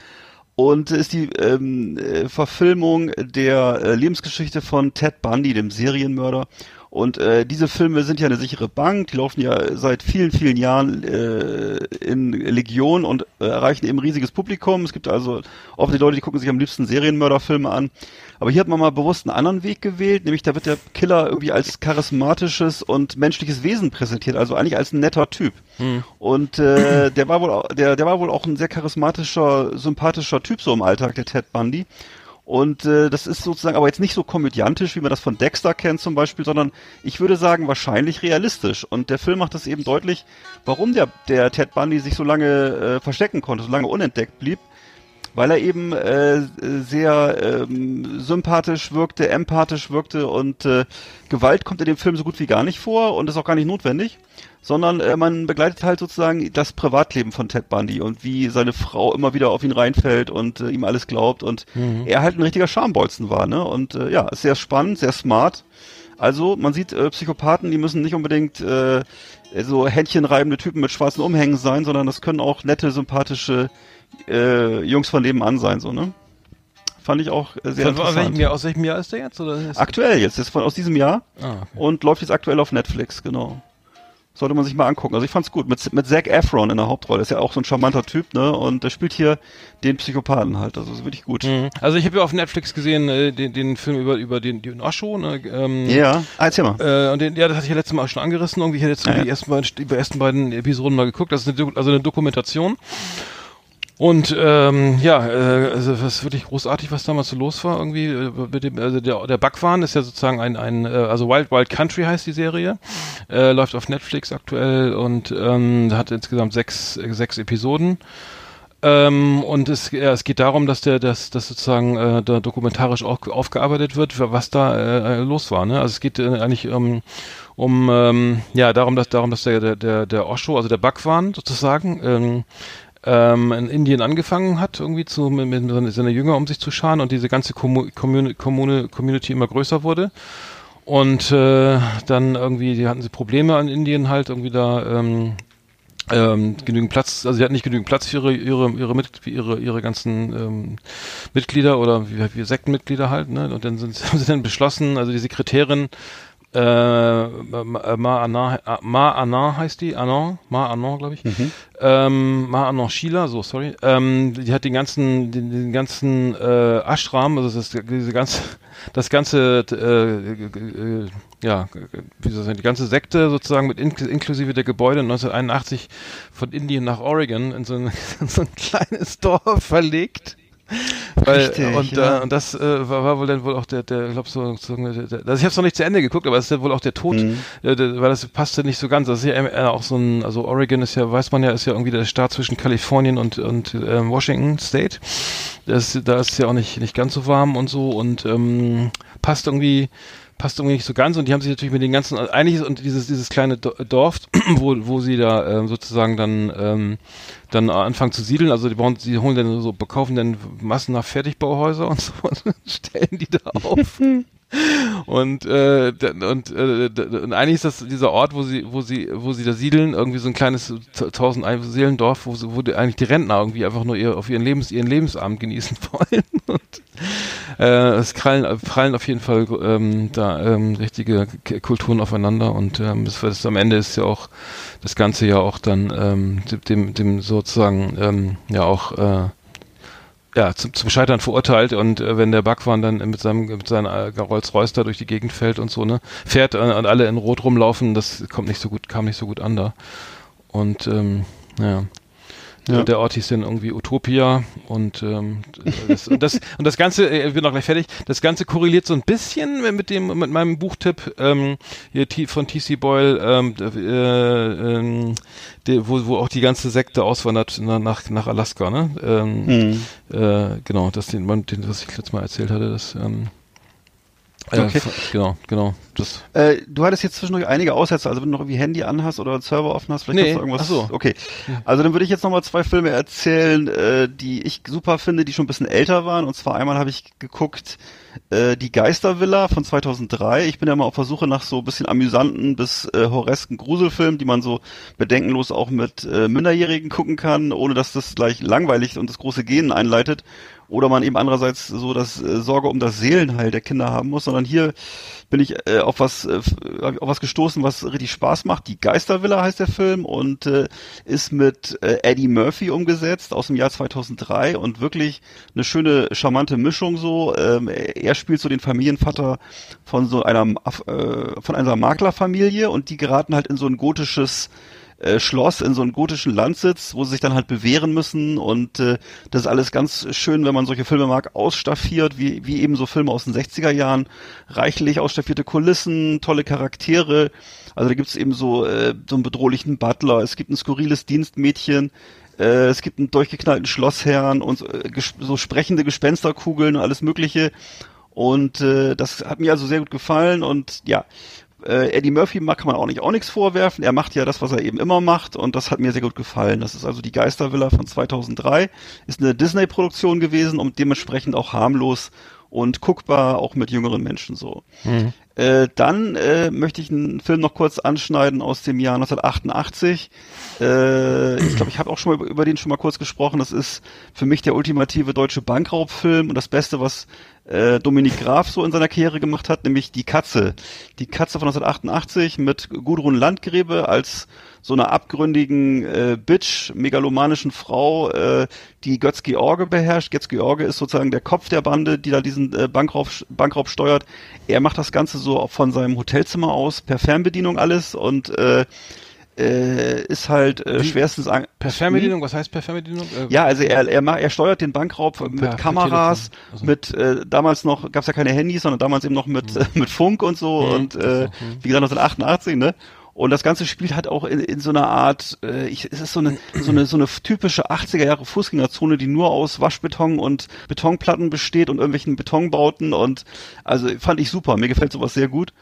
Speaker 1: und ist die ähm, äh, Verfilmung der äh, Lebensgeschichte von Ted Bundy, dem Serienmörder. Und äh, diese Filme sind ja eine sichere Bank, die laufen ja seit vielen, vielen Jahren äh, in Legion und äh, erreichen eben riesiges Publikum. Es gibt also oft die Leute, die gucken sich am liebsten Serienmörderfilme an. Aber hier hat man mal bewusst einen anderen Weg gewählt, nämlich da wird der Killer irgendwie als charismatisches und menschliches Wesen präsentiert, also eigentlich als ein netter Typ. Hm. Und äh, der war wohl der, der war wohl auch ein sehr charismatischer, sympathischer Typ so im Alltag, der Ted Bundy. Und äh, das ist sozusagen aber jetzt nicht so komödiantisch, wie man das von Dexter kennt zum Beispiel, sondern ich würde sagen wahrscheinlich realistisch. Und der Film macht das eben deutlich, warum der, der Ted Bundy sich so lange äh, verstecken konnte, so lange unentdeckt blieb. Weil er eben äh, sehr ähm, sympathisch wirkte, empathisch wirkte und äh, Gewalt kommt in dem Film so gut wie gar nicht vor und ist auch gar nicht notwendig sondern äh, man begleitet halt sozusagen das Privatleben von Ted Bundy und wie seine Frau immer wieder auf ihn reinfällt und äh, ihm alles glaubt und mhm. er halt ein richtiger Schambolzen war, ne? Und äh, ja, ist sehr spannend, sehr smart. Also man sieht äh, Psychopathen, die müssen nicht unbedingt äh, so händchenreibende Typen mit schwarzen Umhängen sein, sondern das können auch nette, sympathische äh, Jungs von nebenan sein, so, ne? Fand ich auch äh, sehr von, interessant.
Speaker 2: Welchem Jahr, aus welchem Jahr ist der jetzt? Oder
Speaker 1: aktuell jetzt, ist von aus diesem Jahr ah, okay. und läuft jetzt aktuell auf Netflix, genau. Sollte man sich mal angucken. Also ich fand's gut. Mit, mit Zac Efron in der Hauptrolle. Ist ja auch so ein charmanter Typ, ne? Und der spielt hier den Psychopathen halt. Also ist wirklich gut. Mhm.
Speaker 2: Also ich habe ja auf Netflix gesehen, äh, den, den Film über, über den, den Osho, ne?
Speaker 1: Ähm, ja, erzähl mal.
Speaker 2: Äh, und den, ja, das hatte ich ja letztes Mal schon angerissen. Irgendwie, ich hatte jetzt ja, ja. die ersten beiden, die ersten beiden Episoden mal geguckt. Das ist eine, also eine Dokumentation. Und ähm, ja, äh, also ist wirklich großartig, was damals so los war irgendwie. Äh, mit dem, also der, der Backwahn ist ja sozusagen ein, ein äh, also Wild Wild Country heißt die Serie, äh, läuft auf Netflix aktuell und ähm, hat insgesamt sechs, sechs Episoden. Ähm, und es, ja, es geht darum, dass der, dass, dass sozusagen äh, da dokumentarisch auch aufgearbeitet wird, was da äh, los war. Ne? Also es geht äh, eigentlich um, um ähm, ja darum, dass darum, dass der der der, Osho, also der Bhagwan sozusagen ähm, ähm, in Indien angefangen hat, irgendwie zu, mit, mit seiner Jünger um sich zu scharen und diese ganze Commu Communi Community immer größer wurde. Und äh, dann irgendwie, die hatten sie Probleme an Indien halt, irgendwie da ähm, ähm, genügend Platz, also sie hatten nicht genügend Platz für ihre ihre ihre Mit, ihre, ihre ganzen ähm, Mitglieder oder wie, wie Sektenmitglieder halt, ne? Und dann sind, haben sie [LAUGHS] dann beschlossen, also die Sekretärin äh, Ma Anna, Ma Anna heißt die, Anon, Ma Anon, glaube ich. Mhm. Ähm, Ma Anon Sheila, so, sorry. Ähm, die hat den ganzen, den, den ganzen äh, Ashram, also das, diese ganze, das ganze, äh, äh, ja, wie soll ich sagen, die ganze Sekte sozusagen mit in, inklusive der Gebäude 1981 von Indien nach Oregon in so ein, [LAUGHS] in so ein kleines Dorf verlegt weil, Richtig, und, ja. äh, und das äh, war, war wohl dann wohl auch der, der, ich glaube so, so der, der, also ich habe es noch nicht zu Ende geguckt, aber es ist ja wohl auch der Tod, mhm. äh, der, weil das passte nicht so ganz. Das ist ja äh, auch so ein, also Oregon ist ja, weiß man ja, ist ja irgendwie der Staat zwischen Kalifornien und und ähm, Washington State. Das, da ist es ja auch nicht nicht ganz so warm und so und ähm, passt irgendwie passt irgendwie nicht so ganz und die haben sich natürlich mit den ganzen eigentlich und dieses dieses kleine Dorf, [CLEARS THROAT] wo wo sie da äh, sozusagen dann ähm, dann anfangen zu siedeln, also die bauen, sie holen dann so bekaufen dann Massen nach Fertigbauhäuser und so [LAUGHS] und stellen die da auf. [LAUGHS] und äh, und, äh, und eigentlich ist das dieser Ort, wo sie wo sie wo sie da siedeln, irgendwie so ein kleines tausend Seelendorf, wo, wo die, eigentlich die Rentner irgendwie einfach nur ihr auf ihren Lebens ihren Lebensabend genießen [LAUGHS] wollen. Und äh, es krallen prallen auf jeden Fall ähm, da ähm, richtige Kulturen aufeinander. Und ähm, das, das am Ende ist ja auch das ganze ja auch dann ähm, dem dem sozusagen ähm, ja auch äh, ja, zum, zum Scheitern verurteilt und äh, wenn der Backwahn dann mit seinem mit seiner äh, Rolls-Royce da durch die Gegend fällt und so, ne, fährt äh, und alle in Rot rumlaufen, das kommt nicht so gut, kam nicht so gut an da. Und ähm, ja. Ja. Der Ort hieß dann irgendwie Utopia und, ähm, das, und das und das Ganze, äh, ich bin noch gleich fertig, das Ganze korreliert so ein bisschen mit dem, mit meinem Buchtipp ähm, hier von TC Boyle, ähm, äh, ähm, die, wo, wo auch die ganze Sekte auswandert nach, nach Alaska, ne? Ähm, mhm. äh, genau, das den, den, was ich letztes Mal erzählt hatte, das ähm,
Speaker 1: Okay.
Speaker 2: Genau, genau. Das.
Speaker 1: Äh, du hattest jetzt zwischendurch einige Aussätze, also wenn du noch irgendwie Handy anhast oder Server offen hast, vielleicht nee. hast du irgendwas. Ach so. Okay. Also dann würde ich jetzt nochmal zwei Filme erzählen, äh, die ich super finde, die schon ein bisschen älter waren. Und zwar einmal habe ich geguckt, äh, die Geistervilla von 2003. Ich bin ja mal auf der Suche nach so ein bisschen amüsanten bis äh, horresken Gruselfilmen, die man so bedenkenlos auch mit äh, Minderjährigen gucken kann, ohne dass das gleich langweilig und das große Gehen einleitet oder man eben andererseits so das äh, Sorge um das Seelenheil der Kinder haben muss, sondern hier bin ich äh, auf was äh, auf was gestoßen, was richtig Spaß macht. Die Geistervilla heißt der Film und äh, ist mit äh, Eddie Murphy umgesetzt aus dem Jahr 2003 und wirklich eine schöne charmante Mischung so. Ähm, er spielt so den Familienvater von so einer äh, von einer Maklerfamilie und die geraten halt in so ein gotisches äh, Schloss in so einem gotischen Landsitz, wo sie sich dann halt bewähren müssen. Und äh, das ist alles ganz schön, wenn man solche Filme mag, ausstaffiert, wie, wie eben so Filme aus den 60er Jahren, reichlich ausstaffierte Kulissen, tolle Charaktere, also da gibt's eben so, äh, so einen bedrohlichen Butler, es gibt ein skurriles Dienstmädchen, äh, es gibt einen durchgeknallten Schlossherrn und so, äh, so sprechende Gespensterkugeln und alles mögliche. Und äh, das hat mir also sehr gut gefallen. Und ja, äh, Eddie Murphy kann man auch nicht auch nichts vorwerfen. Er macht ja das, was er eben immer macht und das hat mir sehr gut gefallen. Das ist also die Geistervilla von 2003. Ist eine Disney-Produktion gewesen und dementsprechend auch harmlos und guckbar, auch mit jüngeren Menschen so. Mhm. Äh, dann äh, möchte ich einen Film noch kurz anschneiden aus dem Jahr 1988. Äh, ich glaube, ich habe auch schon mal über, über, den schon mal kurz gesprochen. Das ist für mich der ultimative deutsche Bankraubfilm und das Beste, was äh, Dominik Graf so in seiner Karriere gemacht hat, nämlich Die Katze. Die Katze von 1988 mit Gudrun Landgräbe als so einer abgründigen äh, Bitch, megalomanischen Frau, äh, die Götz George beherrscht. Götz George ist sozusagen der Kopf der Bande, die da diesen äh, Bankraub, Bankraub steuert. Er macht das Ganze so von seinem Hotelzimmer aus, per Fernbedienung alles und äh, äh, ist halt äh, schwerstens
Speaker 2: an per Fernbedienung. Was heißt per Fernbedienung?
Speaker 1: Äh, ja, also er er, er steuert den Bankraub per, mit Kameras, also. mit äh, damals noch gab's ja keine Handys, sondern damals eben noch mit mhm. [LAUGHS] mit Funk und so mhm. und äh, mhm. wie gesagt 1988, ne? Und das Ganze spielt halt auch in, in so einer Art, äh, ich, es ist so eine, so eine so eine typische 80er Jahre Fußgängerzone, die nur aus Waschbeton und Betonplatten besteht und irgendwelchen Betonbauten und also fand ich super. Mir gefällt sowas sehr gut.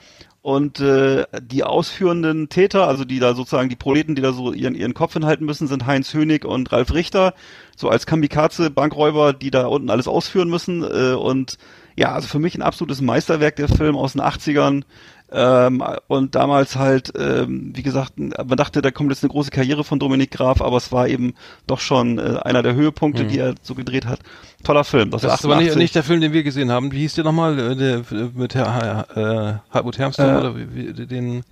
Speaker 1: Und äh, die ausführenden Täter, also die da sozusagen die Proleten, die da so ihren, ihren Kopf hinhalten müssen, sind Heinz Hönig und Ralf Richter, so als Kamikaze-Bankräuber, die da unten alles ausführen müssen. Äh, und ja, also für mich ein absolutes Meisterwerk der Film aus den 80ern. Ähm, und damals halt, ähm, wie gesagt, man dachte, da kommt jetzt eine große Karriere von Dominik Graf, aber es war eben doch schon äh, einer der Höhepunkte, mhm. die er so gedreht hat. Toller Film.
Speaker 2: Das, das ist aber nicht, nicht, der Film, den wir gesehen haben. Wie hieß der nochmal? Äh, der, mit Herr, äh, Hartmut Hermsdorf äh, oder wie, den?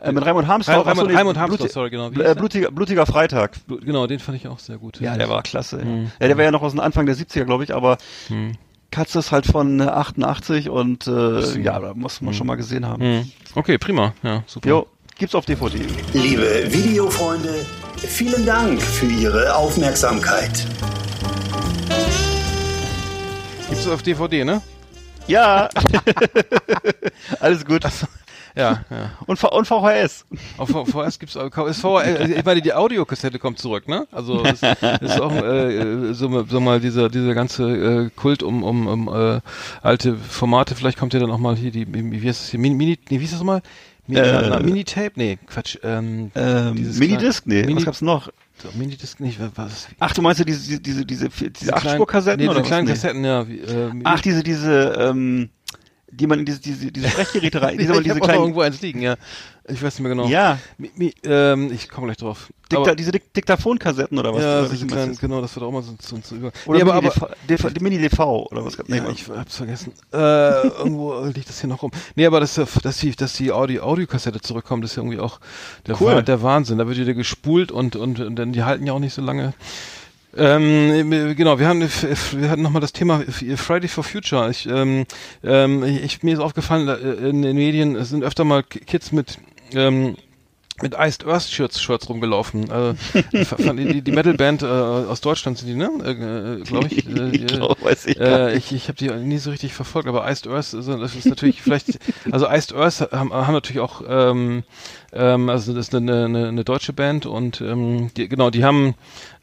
Speaker 1: Äh, mit Raimund Harmsdorf.
Speaker 2: Raimund, Raimund Harmsdorf, sorry, genau.
Speaker 1: Äh, blutiger, blutiger Freitag.
Speaker 2: Genau, den fand ich auch sehr gut.
Speaker 1: Ja, der war klasse. Mhm. Ja, der war ja noch aus dem Anfang der 70er, glaube ich, aber mhm. Katze ist halt von 88 äh, und äh, ja, da muss man mhm. schon mal gesehen haben. Mhm.
Speaker 2: Okay, prima. Ja, super.
Speaker 1: Jo, gibt's auf DVD.
Speaker 4: Liebe Videofreunde, vielen Dank für Ihre Aufmerksamkeit.
Speaker 2: Gibt's auf DVD, ne?
Speaker 1: Ja. [LAUGHS] Alles gut.
Speaker 2: Ja, ja.
Speaker 1: Und, und VHS.
Speaker 2: Auf VHS gibt's auch, ist VHS, ich meine, die Audiokassette kommt zurück, ne? Also das ist auch äh, so, so mal dieser dieser ganze äh, Kult um um, um äh, alte Formate. Vielleicht kommt ja dann auch mal hier die wie heißt das hier Mini, Mini nee, wie ist das nochmal? Mini, äh, Minitape? Nee, Quatsch.
Speaker 1: Ähm, ähm, Minidisc? Nee, Mini was gab's noch?
Speaker 2: Minidisc nicht, was?
Speaker 1: Ach, du meinst ja diese, diese, diese, diese, diese Achtspur-Kassetten?
Speaker 2: Nee, diese kleinen Kassetten, ja. Wie, äh,
Speaker 1: Ach, diese, diese, ähm, die man in diese, diese, diese Sprechgeräte rein,
Speaker 2: diese, [LAUGHS] diese kleinen, irgendwo eins liegen, ja. Ich weiß nicht mehr genau.
Speaker 1: Ja.
Speaker 2: Mi, mi, ähm, ich komme gleich drauf.
Speaker 1: Dikta, aber, diese Dik Diktaphonkassetten oder was?
Speaker 2: Ja, diese kleinen, genau, das wird auch mal so, so, so über.
Speaker 1: Oder nee, aber, aber die Mini-DV oder was?
Speaker 2: Nee, ja, ich hab's vergessen. äh, irgendwo [LAUGHS] liegt das hier noch rum. Nee, aber dass, dass die, dass die Audio, Audiokassette zurückkommt, ist ja irgendwie auch der, cool. der Wahnsinn. Da wird wieder gespult und, und, und dann die halten ja auch nicht so lange. Ähm, genau, wir haben wir hatten nochmal das Thema Friday for Future. Ich, ähm, ähm, ich mir ist aufgefallen, äh, in den Medien sind öfter mal Kids mit ähm, mit Iced Earth Shirts, Shirts rumgelaufen. Also, die, die Metalband äh, aus Deutschland sind die, ne? Äh, Glaube ich. [LAUGHS] Äh, ich glaub, weiß ich äh, ich, ich habe die nie so richtig verfolgt, aber Iced Earth, also, das ist natürlich vielleicht, also Iced Earth haben, haben natürlich auch, ähm, ähm, also das ist eine, eine, eine deutsche Band und ähm, die, genau, die haben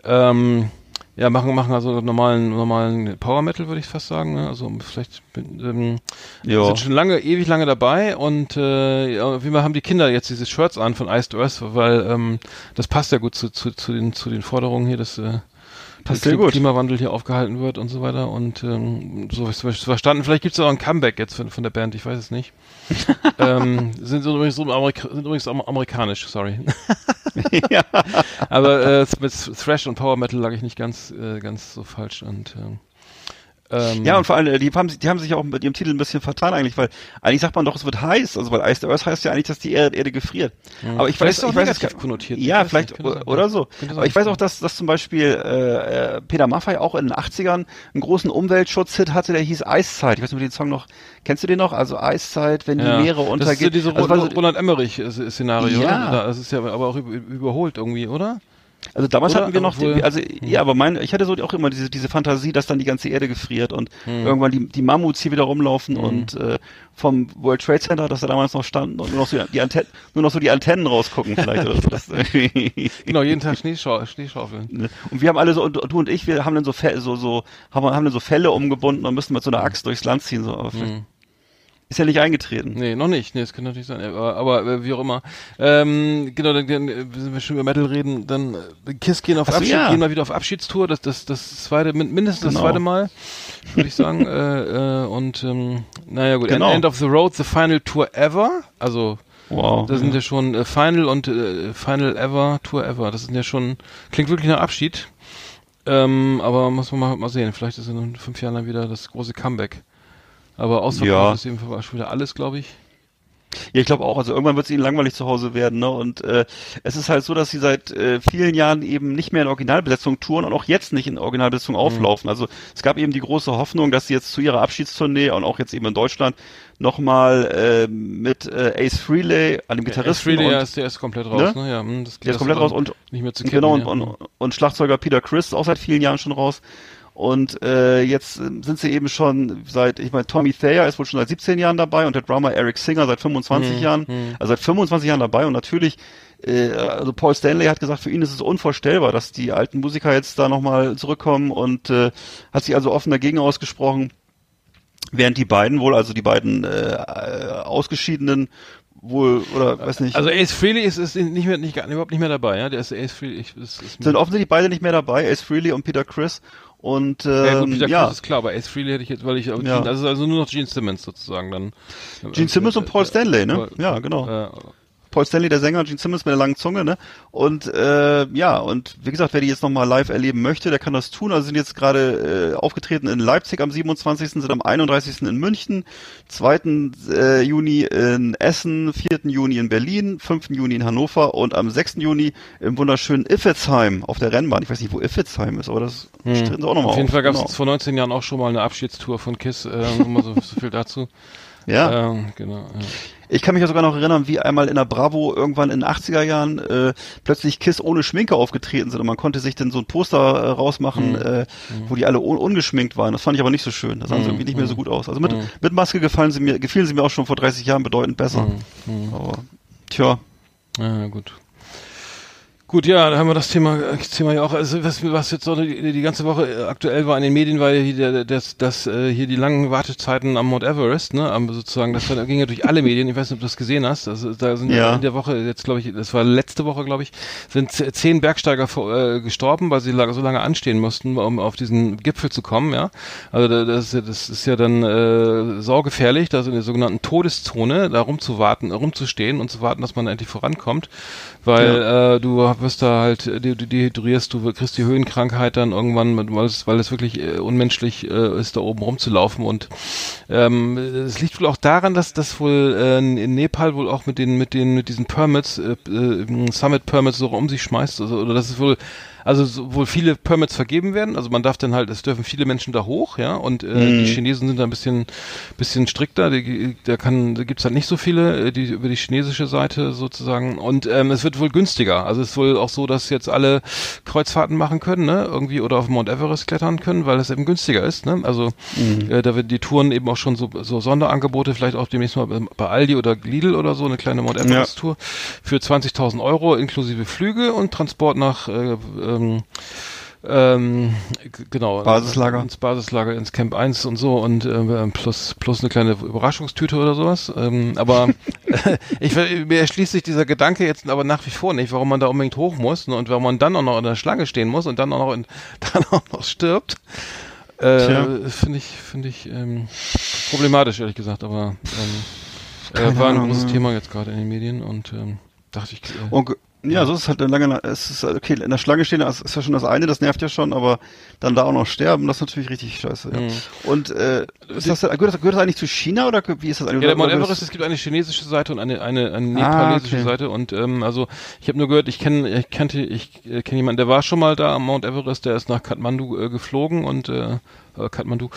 Speaker 2: ähm, ja, machen, machen also normalen, normalen Power Metal, würde ich fast sagen. Ne? Also vielleicht ähm, sind schon lange, ewig lange dabei und äh, ja, wie wir haben die Kinder jetzt diese Shirts an von Iced Earth, weil ähm, das passt ja gut zu, zu, zu, den, zu den Forderungen hier, dass äh, passt gut. Klimawandel hier aufgehalten wird und so weiter. Und ähm, so ist es verstanden. Vielleicht gibt es auch ein Comeback jetzt von, von der Band, ich weiß es nicht. [LAUGHS] ähm, sind, sind, übrigens, Amerika sind übrigens amerikanisch, sorry. [LAUGHS] ja. Aber äh, mit Thrash und Power Metal lag ich nicht ganz, äh, ganz so falsch. Und ähm,
Speaker 1: ähm, ja, und vor allem, äh, die haben, die haben sich auch mit ihrem Titel ein bisschen vertan eigentlich, weil eigentlich sagt man doch, es wird heiß, also weil Ice the Earth heißt ja eigentlich, dass die Erde, Erde gefriert.
Speaker 2: Mhm. Aber ich vielleicht weiß, ich weiß, es
Speaker 1: konnotiert. Ja, vielleicht nicht, oder so. Aber ich weiß auch, dass, dass zum Beispiel äh, äh Peter Maffay auch in den 80ern einen großen Umweltschutz-Hit hatte, der hieß Eiszeit. Ich weiß nicht, ob du den Song noch, kennst du den noch? Also Eiszeit, wenn ja. die Meere untergehen. Das ist ja
Speaker 2: diese also, Roland Emmerich-Szenario, ja. oder? Das ist ja aber auch überholt irgendwie, oder?
Speaker 1: Also damals Oder hatten wir noch, die, also hm. ja, aber mein, ich hatte so auch immer diese diese Fantasie, dass dann die ganze Erde gefriert und hm. irgendwann die die Mammuts hier wieder rumlaufen hm. und äh, vom World Trade Center, dass da damals noch standen und nur noch so die Antennen, nur noch so die Antennen rausgucken vielleicht oder so. Das, [LAUGHS]
Speaker 2: genau, jeden Tag Schneeschau Schneeschaufeln.
Speaker 1: Ne? Und wir haben alle so und du und ich, wir haben dann so Fälle, so so haben haben dann so Fälle umgebunden und müssen mit so einer Axt durchs Land ziehen so.
Speaker 2: Hm.
Speaker 1: Ist ja nicht eingetreten.
Speaker 2: Nee, noch nicht. Nee, das kann natürlich sein. Aber, aber äh, wie auch immer. Ähm, genau, dann, dann wenn wir schon über Metal reden, dann äh, Kiss gehen auf
Speaker 1: Ach so,
Speaker 2: Abschied,
Speaker 1: ja.
Speaker 2: gehen mal wieder auf Abschiedstour. Das, das, das zweite, min- mindestens das
Speaker 1: Genau.
Speaker 2: zweite Mal, würde ich sagen. [LAUGHS] äh, äh, und ähm, naja gut,
Speaker 1: Genau.
Speaker 2: End, of the Road, the final tour ever. Also
Speaker 1: Wow.
Speaker 2: da sind ja schon äh, Final und äh, Final Ever, Tour Ever. Das sind ja schon, klingt wirklich nach Abschied. Ähm, aber muss man mal, mal sehen. Vielleicht ist in fünf Jahren dann wieder das große Comeback. Aber ausverkauft
Speaker 1: Ja.
Speaker 2: ist eben schon wieder alles, glaube ich.
Speaker 1: Ja, ich glaube auch. Also irgendwann wird es ihnen langweilig zu Hause werden. Ne? Und äh, es ist halt so, dass sie seit äh, vielen Jahren eben nicht mehr in Originalbesetzung touren und auch jetzt nicht in Originalbesetzung auflaufen. Also es gab eben die große Hoffnung, dass sie jetzt zu ihrer Abschiedstournee und auch jetzt eben in Deutschland nochmal äh, mit äh, Ace Frehley, an dem Gitarristen
Speaker 2: Freely,
Speaker 1: und
Speaker 2: ja, ist, der ist komplett raus, ne? Ja, hm, das
Speaker 1: der ist komplett raus und
Speaker 2: nicht mehr zu kippen,
Speaker 1: genau und,
Speaker 2: ja.
Speaker 1: und, und Schlagzeuger Peter Chris auch seit vielen Jahren schon raus. Und äh, jetzt äh, sind sie eben schon seit, ich meine, Tommy Thayer ist wohl schon seit 17 Jahren dabei und der Drummer Eric Singer seit 25
Speaker 2: Hm,
Speaker 1: Jahren, also seit 25 Jahren dabei. Und natürlich, äh, also Paul Stanley hat gesagt, für ihn ist es unvorstellbar, dass die alten Musiker jetzt da nochmal zurückkommen. Und äh, hat sich also offen dagegen ausgesprochen, während die beiden wohl, also die beiden äh, äh, Ausgeschiedenen wohl, oder weiß nicht,
Speaker 2: Also Ace Freely ist, ist nicht mehr, nicht, überhaupt nicht mehr dabei, ja? Der ist Ace Freely, ich, ist, ist
Speaker 1: sind offensichtlich beide nicht mehr dabei, Ace Frehley und Peter Chris. Und ähm,
Speaker 2: ja, gut, Peter
Speaker 1: ja,
Speaker 2: Chris ist klar, aber Ace Freely hätte ich jetzt, weil ich,
Speaker 1: Ja.
Speaker 2: Gene, also, also nur noch Gene Simmons sozusagen dann.
Speaker 1: Gene Simmons und Paul
Speaker 2: Äh,
Speaker 1: Stanley, ne?
Speaker 2: Paul-
Speaker 1: Ja, genau.
Speaker 2: Äh,
Speaker 1: Paul Stanley, der Sänger, Gene Simmons mit der langen Zunge, ne? Und äh, ja, und wie gesagt, wer die jetzt nochmal live erleben möchte, der kann das tun. Also sind jetzt gerade äh, aufgetreten in Leipzig am 27., sind am 31. in München, 2. Äh, Juni in Essen, 4. Juni in Berlin, 5. Juni in Hannover und am 6. Juni im wunderschönen Iffezheim auf der Rennbahn. Ich weiß nicht, wo Iffezheim ist, aber das treten sie auch nochmal
Speaker 2: Auf jeden
Speaker 1: auf.
Speaker 2: Fall gab es
Speaker 1: genau.
Speaker 2: vor 19 Jahren auch schon mal eine Abschiedstour von Kiss, äh, so, so viel dazu.
Speaker 1: Ja.
Speaker 2: Ähm, genau. Ja.
Speaker 1: Ich kann mich ja sogar noch erinnern, wie einmal in der Bravo irgendwann in den 80er Jahren äh, plötzlich Kiss ohne Schminke aufgetreten sind und man konnte sich dann so ein Poster äh, rausmachen,
Speaker 2: Mhm.
Speaker 1: äh, wo die alle un ungeschminkt waren. Das fand ich aber nicht so schön. Da sahen sie
Speaker 2: Mhm.
Speaker 1: irgendwie nicht mehr so
Speaker 2: Mhm.
Speaker 1: gut aus. Also mit,
Speaker 2: Mhm.
Speaker 1: mit Maske gefallen sie mir, gefielen sie mir auch schon vor 30 Jahren bedeutend besser.
Speaker 2: Mhm.
Speaker 1: Aber tja,
Speaker 2: Ja, gut. Gut, ja, da haben wir das Thema, äh, Thema ja auch, also was, was jetzt so die, die ganze Woche äh, aktuell war in den Medien, war ja hier der, das, das, äh, hier die langen Wartezeiten am Mount Everest, ne, am sozusagen, das ging ja durch alle Medien, ich weiß nicht, ob du das gesehen hast, also da sind
Speaker 1: Ja.
Speaker 2: in der Woche, jetzt glaube ich, das war letzte Woche, glaube ich, sind zehn Bergsteiger äh, gestorben, weil sie so lange anstehen mussten, um auf diesen Gipfel zu kommen, ja. Also da- das, ist ja- das ist ja dann äh, saugefährlich, da so in der sogenannten Todeszone, da rumzuwarten, rumzustehen und zu warten, dass man endlich vorankommt, weil äh, du wirst da halt, äh, du, du dehydrierst, du kriegst die Höhenkrankheit dann irgendwann, weil es, weil es wirklich äh, unmenschlich äh, ist, da oben rumzulaufen. Und ähm, es liegt wohl auch daran, dass das wohl äh, in Nepal wohl auch mit den mit den mit diesen Permits, äh, Summit Permits so um sich schmeißt, also, oder das ist wohl also so, wohl viele Permits vergeben werden, also man darf dann halt, es dürfen viele Menschen da hoch, ja, und äh,
Speaker 1: Mhm.
Speaker 2: die Chinesen sind da ein bisschen bisschen strikter, die, da kann, da gibt's halt nicht so viele, äh, die über die chinesische Seite sozusagen. Und ähm, es wird wohl günstiger, also es ist wohl auch so, dass jetzt alle Kreuzfahrten machen können, ne, irgendwie oder auf Mount Everest klettern können, weil es eben günstiger ist, ne, also äh, da wird die Touren eben auch schon so, so Sonderangebote, vielleicht auch demnächst mal bei Aldi oder Lidl oder so, eine kleine Mount Everest Tour für 20.000 Euro inklusive Flüge und Transport nach äh, ähm, ähm, genau.
Speaker 1: Basislager.
Speaker 2: Ins Basislager, ins Camp 1 und so und äh, plus, plus eine kleine Überraschungstüte oder sowas. Ähm, aber [LAUGHS] ich, mir erschließt sich dieser Gedanke jetzt aber nach wie vor nicht, warum man da unbedingt hoch muss ne, und warum man dann auch noch in der Schlange stehen muss und dann auch noch, in, [LAUGHS] dann auch noch stirbt.
Speaker 1: Tja.
Speaker 2: Äh, finde ich, finde ich ähm, problematisch, ehrlich gesagt, aber ähm, äh, war ein großes. Thema jetzt gerade in den Medien und ähm, dachte ich, äh,
Speaker 1: Und, ja, so ist es halt eine lange, es ist, okay, in der Schlange stehen, das ist ja schon das eine, das nervt ja schon, aber dann da auch noch sterben, das ist natürlich richtig scheiße, ja.
Speaker 2: Mhm.
Speaker 1: Und, äh, ist das, gehört, das, gehört das eigentlich zu China oder wie ist das eigentlich?
Speaker 2: Ja, der Mount Everest, es gibt eine chinesische Seite und eine eine, eine
Speaker 1: Ah,
Speaker 2: nepalesische
Speaker 1: okay.
Speaker 2: Seite und ähm, also ich habe nur gehört, ich kenne ich kannte ich äh, kenne jemanden, der war schon mal da am Mount Everest, der ist nach Kathmandu äh, geflogen und äh, äh, Kathmandu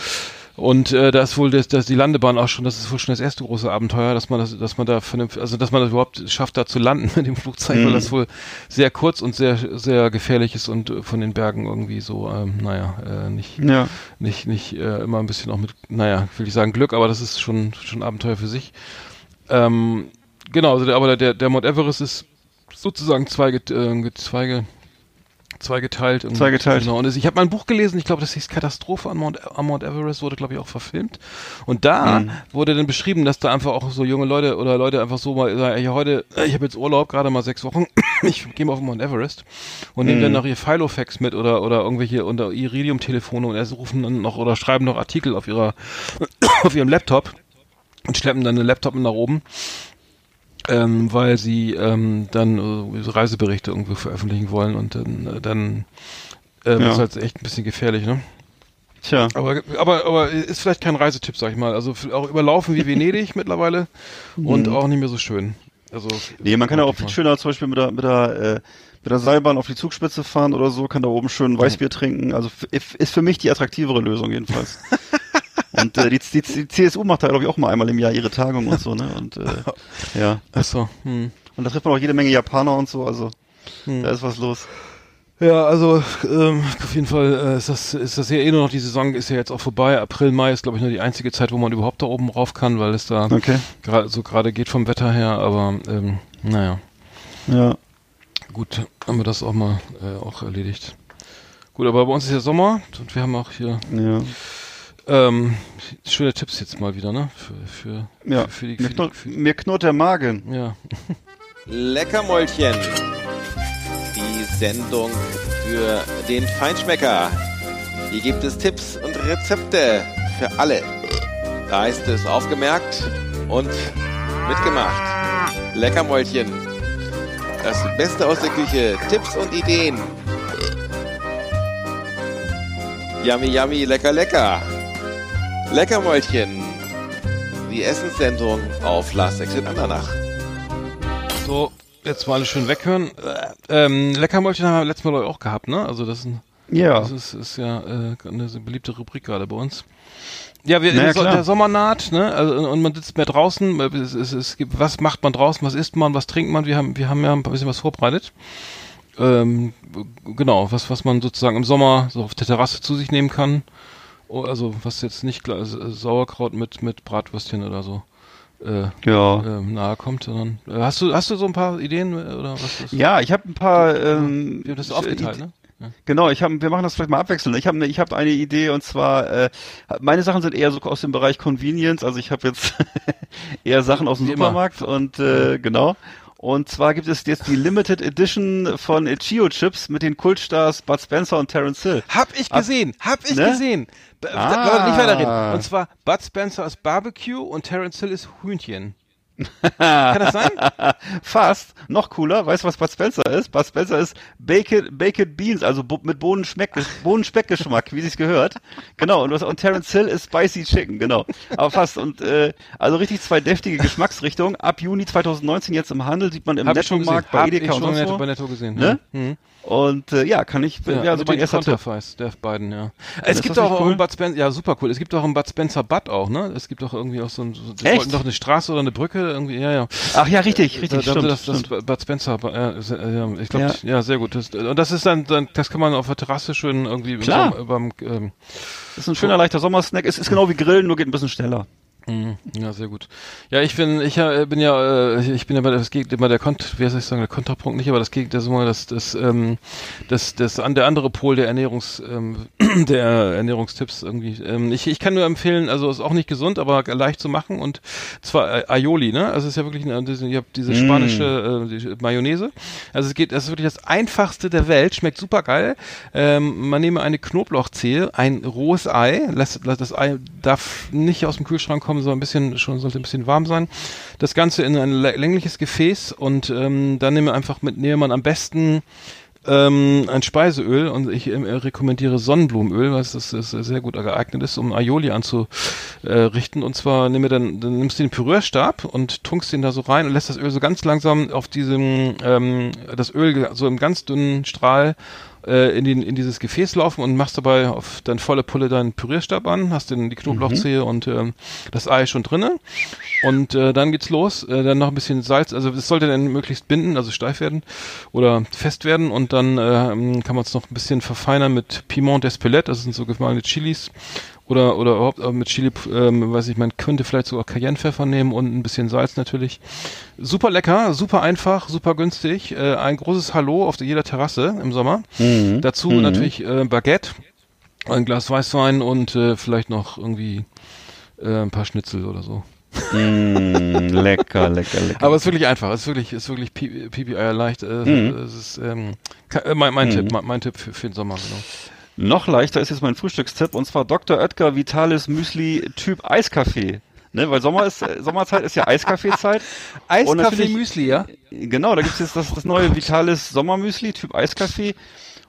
Speaker 2: und äh, da ist wohl das, das die Landebahn auch schon, das ist wohl schon das erste große Abenteuer, dass man das dass man da vernünftig, also dass man das überhaupt schafft da zu landen [LAUGHS] mit dem Flugzeug, weil
Speaker 1: Mhm.
Speaker 2: das wohl sehr kurz und sehr sehr gefährlich ist und äh, von den Bergen irgendwie so ähm, naja, äh, nicht
Speaker 1: Ja.
Speaker 2: nicht nicht äh, immer ein bisschen auch mit naja will ich sagen Glück aber das ist schon schon Abenteuer für sich ähm, genau also der, aber der der Mount Everest ist sozusagen zweige äh, zweige Zweigeteilt.
Speaker 1: Zweigeteilt.
Speaker 2: Genau. Und ich habe mal ein Buch gelesen, ich glaube, das hieß Katastrophe an Mount, an Mount Everest, wurde, glaube ich, auch verfilmt. Und da mhm. wurde dann beschrieben, dass da einfach auch so junge Leute oder Leute einfach so mal sagen, ja, heute, ich habe jetzt Urlaub, gerade mal sechs Wochen, [COUGHS] ich gehe mal auf Mount Everest und mhm. nehmen dann noch ihr Filofax mit oder, oder irgendwelche unter Iridium-Telefone und erst rufen dann noch oder schreiben noch Artikel auf ihrer, [COUGHS] auf ihrem Laptop und schleppen dann den Laptop nach oben ähm, weil sie ähm, dann äh, Reiseberichte irgendwo veröffentlichen wollen und dann, äh, dann ähm, ja. ist halt echt ein bisschen gefährlich, ne?
Speaker 1: Tja.
Speaker 2: Aber, aber, aber ist vielleicht kein Reisetipp, sag ich mal. Also auch überlaufen wie Venedig [LAUGHS] mittlerweile und mhm. auch nicht mehr so schön. Also,
Speaker 1: nee, man kann ja auch viel schöner zum Beispiel mit der, mit der, äh, mit der Seilbahn auf die Zugspitze fahren oder so, kann da oben schön Weißbier trinken. Also ist für mich die attraktivere Lösung jedenfalls. [LAUGHS] Und äh, die, die, die CSU macht da, glaube ich, auch mal einmal im Jahr ihre Tagung und so, ne? Und äh, [LAUGHS] ja.
Speaker 2: Achso. Hm.
Speaker 1: Und da trifft man auch jede Menge Japaner und so, also hm. da ist was los.
Speaker 2: Ja, also ähm, auf jeden Fall äh, ist das ist das ja eh nur noch die Saison ist ja jetzt auch vorbei. April, Mai ist glaube ich nur die einzige Zeit, wo man überhaupt da oben rauf kann, weil es da
Speaker 1: okay.
Speaker 2: gerade so gerade geht vom Wetter her. Aber ähm, naja.
Speaker 1: Ja.
Speaker 2: Gut, haben wir das auch mal äh, auch erledigt. Gut, aber bei uns ist ja Sommer und wir haben auch hier
Speaker 1: ja.
Speaker 2: Ähm, schöne Tipps jetzt mal wieder, ne? Für, für,
Speaker 1: ja. für, für die, mir, knurrt, für, mir knurrt der Magen.
Speaker 2: Ja.
Speaker 5: Leckermäulchen. Die Sendung für den Feinschmecker. Hier gibt es Tipps und Rezepte für alle. Da ist es aufgemerkt und mitgemacht. Leckermäulchen. Das Beste aus der Küche. Tipps und Ideen. Yummy, yummy, lecker, lecker. Leckermäulchen. Die Essenssendung auf Last Exit Andernach.
Speaker 2: So, jetzt mal alle schön weghören. Ähm, Leckermäulchen haben wir letztes Mal auch gehabt, ne? Also das ist, ein,
Speaker 1: ja.
Speaker 2: das ist, ist ja äh, eine beliebte Rubrik gerade bei uns. Ja, wir, naja, der Sommer naht, ne? Also, und man sitzt mehr draußen. Es, es, es gibt, was macht man draußen? Was isst man? Was trinkt man? Wir haben, wir haben ja ein bisschen was vorbereitet. Ähm, genau, was, was man sozusagen im Sommer so auf der Terrasse zu sich nehmen kann. Oh, also was jetzt nicht also Sauerkraut mit mit Bratwürstchen oder so äh,
Speaker 1: ja.
Speaker 2: äh, nahe kommt, sondern äh, hast du hast du so ein paar Ideen äh, oder was?
Speaker 1: Ist? Ja, ich habe ein paar. Ähm,
Speaker 2: wir haben das aufgeteilt, ne?
Speaker 1: Ja. Genau, ich habe, wir machen das vielleicht mal abwechselnd. Ich habe, ich habe eine Idee und zwar, äh, meine Sachen sind eher so aus dem Bereich Convenience. Also ich habe jetzt [LAUGHS] eher Sachen aus dem Wie Supermarkt immer. und äh, genau. Und zwar gibt es jetzt die Limited Edition von Chio Chips mit den Kultstars Bud Spencer und Terence Hill.
Speaker 2: Hab ich gesehen, hab ich ne? gesehen. Ah. Leute, nicht weiterreden. Und zwar Bud Spencer ist Barbecue und Terence Hill ist Hühnchen. Kann das sein? [LAUGHS]
Speaker 1: Fast. Noch cooler. Weißt du, was Bud Spencer ist? Bud Spencer ist Baked, Baked Beans, also mit Bohnenspeckgeschmack, wie sich's gehört. Genau. Und, was, und Terence Hill ist Spicy Chicken, genau. Aber fast. Und äh, also richtig zwei deftige Geschmacksrichtungen. Ab Juni 2019 jetzt im Handel, sieht man im Netto-Markt bei Edeka und sonst
Speaker 2: wo. bei Netto gesehen.
Speaker 1: Ne? Mhm. Und äh, ja, kann ich,
Speaker 2: ja, ja also mein erster Tipp. der beiden, ja. Es gibt auch cool? einen Bud Spencer, ja super cool. Es gibt auch einen Bud Spencer Bud auch, ne? Es gibt auch irgendwie auch so ein, so,
Speaker 1: Echt? wollten
Speaker 2: doch eine Straße oder eine Brücke irgendwie, ja, ja.
Speaker 1: Ach ja, richtig, richtig,
Speaker 2: da, stimmt, das, das stimmt. Bud Spencer, ja, ja ich glaube, ja. ja. sehr gut. Das, und das ist dann, dann, das kann man auf der Terrasse schön irgendwie
Speaker 1: Klar. beim, ähm, das ist ein schöner leichter Sommersnack. Es ist genau wie Grillen, nur geht ein bisschen schneller.
Speaker 2: Mhm. Ja, sehr gut. Ja, ich bin, ich äh, bin ja, äh, ich bin ja bei das geht immer der Kont, wie soll ich sagen, der Kontrapunkt nicht, aber das geht das das das ähm, das das an der andere Pol der Ernährungs ähm, [CLEARS THROAT] der Ernährungstipps irgendwie. Ähm, ich ich kann nur empfehlen, also ist auch nicht gesund, aber leicht zu machen und zwar äh, Aioli, ne? Also es ist ja wirklich eine, ich hab diese mm. spanische äh, die Mayonnaise. Also es geht, das ist wirklich das einfachste der Welt, schmeckt super geil. Ähm, man nehme eine Knoblauchzehe, ein rohes Ei, lässt, lässt das Ei darf nicht aus dem Kühlschrank kommen haben, soll ein bisschen, schon sollte ein bisschen warm sein. Das Ganze in ein längliches Gefäß und ähm, dann nehmen wir einfach mit, nehmen man am besten ähm, ein Speiseöl und ich äh, rekommendiere Sonnenblumenöl, was das, das sehr gut geeignet ist, um Aioli anzurichten. und zwar nimm dann, dann nimmst du den Pürierstab und tunkst den da so rein und lässt das Öl so ganz langsam auf diesem, ähm, das Öl so im ganz dünnen Strahl äh, in, den, in dieses Gefäß laufen und machst dabei auf dann volle Pulle deinen Pürierstab an, hast dann die Knoblauchzehe mhm. und ähm, das Ei schon drinnen und äh, dann geht's los, äh, dann noch ein bisschen Salz, also es sollte dann möglichst binden, also steif werden oder fest werden. Und dann äh, kann man es noch ein bisschen verfeinern mit Piment d'Espelette, das sind so gemahlene Chilis Oder, oder überhaupt mit Chili, ähm, weiß ich, man könnte vielleicht sogar Cayennepfeffer nehmen und ein bisschen Salz natürlich. Super lecker, super einfach, super günstig. Äh, ein großes Hallo auf jeder Terrasse im Sommer. Mhm. Dazu mhm. natürlich äh, Baguette, ein Glas Weißwein und äh, vielleicht noch irgendwie äh, ein paar Schnitzel oder so.
Speaker 1: Mm, [LAUGHS] lecker, lecker, lecker.
Speaker 2: Aber es ist wirklich einfach. Es ist wirklich, ist wirklich eier leicht. Äh, mm. Es ist ähm, äh, mein, mein mm. Tipp, mein, mein, Tipp für, für den Sommer, genau.
Speaker 1: Noch leichter ist jetzt mein Frühstückstipp und zwar Dr. Oetker Vitalis Müsli Typ Eiskaffee. Ne, weil Sommer ist, äh, Sommerzeit ist ja Eiskaffeezeit. [LAUGHS]
Speaker 2: Eiskaffee Müsli, ja?
Speaker 1: Genau, da gibt's jetzt das, das neue Vitalis Sommermüsli Typ Eiskaffee.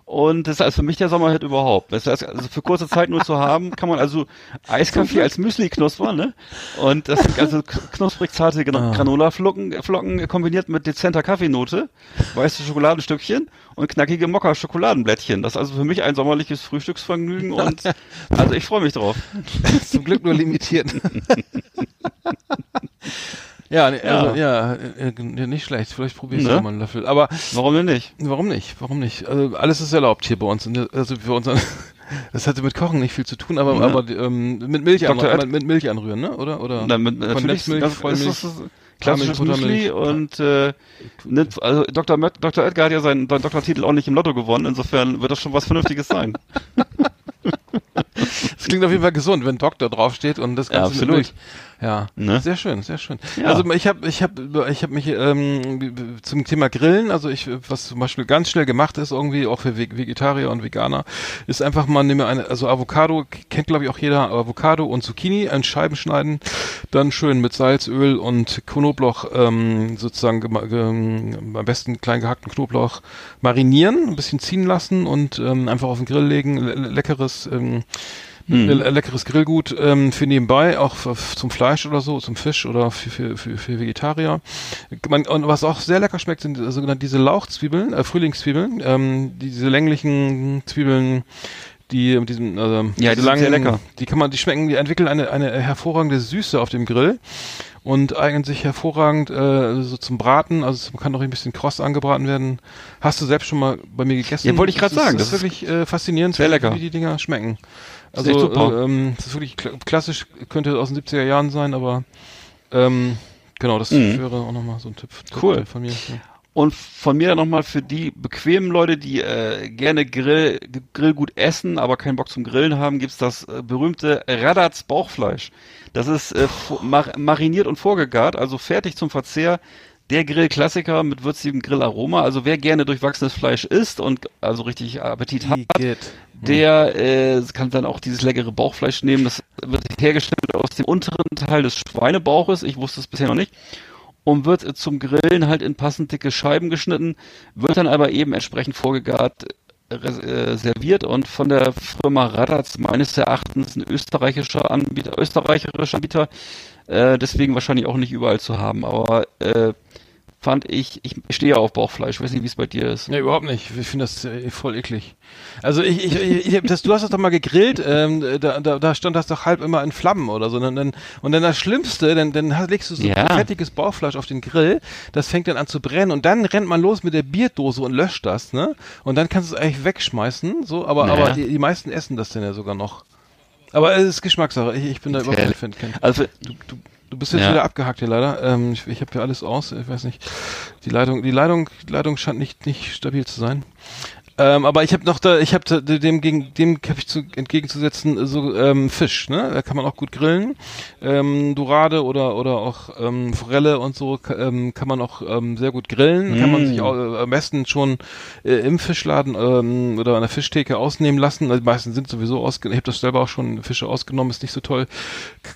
Speaker 1: Und das ist also für mich der Sommerhit überhaupt. Das heißt, also für kurze Zeit nur zu haben, kann man also Eiskaffee als Müsli knuspern, ne? Und das sind also knusprig zarte ah. Granola-Flocken Flocken kombiniert mit dezenter Kaffeenote, weiße Schokoladenstückchen und knackige Mokka-Schokoladenblättchen. Das ist also für mich ein sommerliches Frühstücksvergnügen und [LAUGHS] also ich freue mich drauf.
Speaker 2: Zum Glück nur limitiert. [LAUGHS] Ja, also, ja, äh, äh, nicht schlecht. Vielleicht probierst du ne? mal einen Löffel. Aber
Speaker 1: warum denn nicht?
Speaker 2: Warum nicht? Warum nicht? Also, alles ist erlaubt hier bei uns. Also für uns. [LAUGHS] Das hatte mit Kochen nicht viel zu tun, aber, ja. aber ähm, mit Milch anrühren, mit Milch anrühren, ne? Oder? Oder?
Speaker 1: Na, mit, natürlich Milch, Vollmilch. Klassisches Müsli und äh, also Dr. Dr. Edgar hat ja seinen, seinen Doktortitel auch nicht im Lotto gewonnen, insofern wird das schon was Vernünftiges sein. [LAUGHS]
Speaker 2: das klingt auf jeden Fall gesund, wenn Doktor draufsteht und das Ganze
Speaker 1: ja, absolut.
Speaker 2: Ja, ne? sehr schön, sehr schön. Ja. Also ich habe ich habe ich habe mich ähm, zum Thema Grillen, also ich was zum Beispiel ganz schnell gemacht ist irgendwie auch für Vegetarier und Veganer, ist einfach mal nehme eine also Avocado kennt glaube ich auch jeder Avocado und Zucchini in Scheiben schneiden, dann schön mit Salz, Öl und Knoblauch ähm, sozusagen am besten klein gehackten Knoblauch marinieren, ein bisschen ziehen lassen und ähm, einfach auf den Grill legen, leckeres ähm, Mhm. Leckeres Grillgut ähm, für nebenbei, auch für, zum Fleisch oder so, zum Fisch oder für, für, für, für Vegetarier. Man, und was auch sehr lecker schmeckt, sind sogenannte diese Lauchzwiebeln, äh, Frühlingszwiebeln, ähm, diese länglichen Zwiebeln, die mit diesem also
Speaker 1: ja, die langen, sehr lecker.
Speaker 2: Die kann man, die schmecken, die entwickeln eine eine hervorragende Süße auf dem Grill und eignen sich hervorragend äh, so zum Braten. Also es kann auch ein bisschen kross angebraten werden. Hast du selbst schon mal bei mir gegessen?
Speaker 1: Ja, wollte ich gerade sagen.
Speaker 2: Das, das ist wirklich äh, faszinierend,
Speaker 1: sehr lecker.
Speaker 2: wie die Dinger schmecken. Also das ist, äh, ähm, das ist wirklich klassisch, könnte aus den 70er Jahren sein, aber ähm, genau, das mhm. wäre auch nochmal so ein Tipp,
Speaker 1: cool.
Speaker 2: von mir. Ja.
Speaker 1: Und von mir dann nochmal für die bequemen Leute, die äh, gerne Grill, Grillgut essen, aber keinen Bock zum Grillen haben, gibt's das äh, berühmte Radatz Bauchfleisch. Das ist äh, mar mariniert und vorgegart, also fertig zum Verzehr. Der Grillklassiker mit würzigem Grillaroma. Also wer gerne durchwachsenes Fleisch isst und also richtig Appetit hat, der äh, kann dann auch dieses leckere Bauchfleisch nehmen. Das wird hergestellt aus dem unteren Teil des Schweinebauches. Ich wusste es bisher noch nicht. Und wird zum Grillen halt in passend dicke Scheiben geschnitten, wird dann aber eben entsprechend vorgegart äh, serviert und von der Firma Radatz meines Erachtens ein österreichischer Anbieter, österreicherischer Anbieter, äh, deswegen wahrscheinlich auch nicht überall zu haben, aber äh, fand ich, ich stehe auf Bauchfleisch, ich weiß nicht, wie es bei dir ist.
Speaker 2: Nee, überhaupt nicht. Ich finde das äh, voll eklig. Also ich, ich, ich das, du hast das doch mal gegrillt, ähm, da, da, da stand das doch halb immer in Flammen oder so. Und dann, und dann das Schlimmste, dann, dann legst du so ja. fettiges Bauchfleisch auf den Grill, das fängt dann an zu brennen und dann rennt man los mit der Bierdose und löscht das, ne? Und dann kannst du es eigentlich wegschmeißen, so, aber, naja. aber die, die meisten essen das denn ja sogar noch. Aber es ist Geschmackssache. Ich, ich bin da überhaupt kein Fan. Also du, du, Du bist jetzt ja. wieder abgehakt hier leider. Ähm, ich ich habe hier alles aus. Ich weiß nicht. Die Leitung, die Leitung, die Leitung scheint nicht nicht stabil zu sein. Ähm, aber ich habe noch da, ich habe dem gegen dem habe ich zu, entgegenzusetzen so ähm, Fisch, ne? Da kann man auch gut grillen. Ähm, Dorade oder oder auch ähm, Forelle und so ähm, kann man auch ähm, sehr gut grillen. Mm. Kann man sich auch, äh, am besten schon äh, im Fischladen ähm, oder an der Fischtheke ausnehmen lassen. Also die meisten sind sowieso ausgenommen. Ich habe das selber auch schon Fische ausgenommen, ist nicht so toll.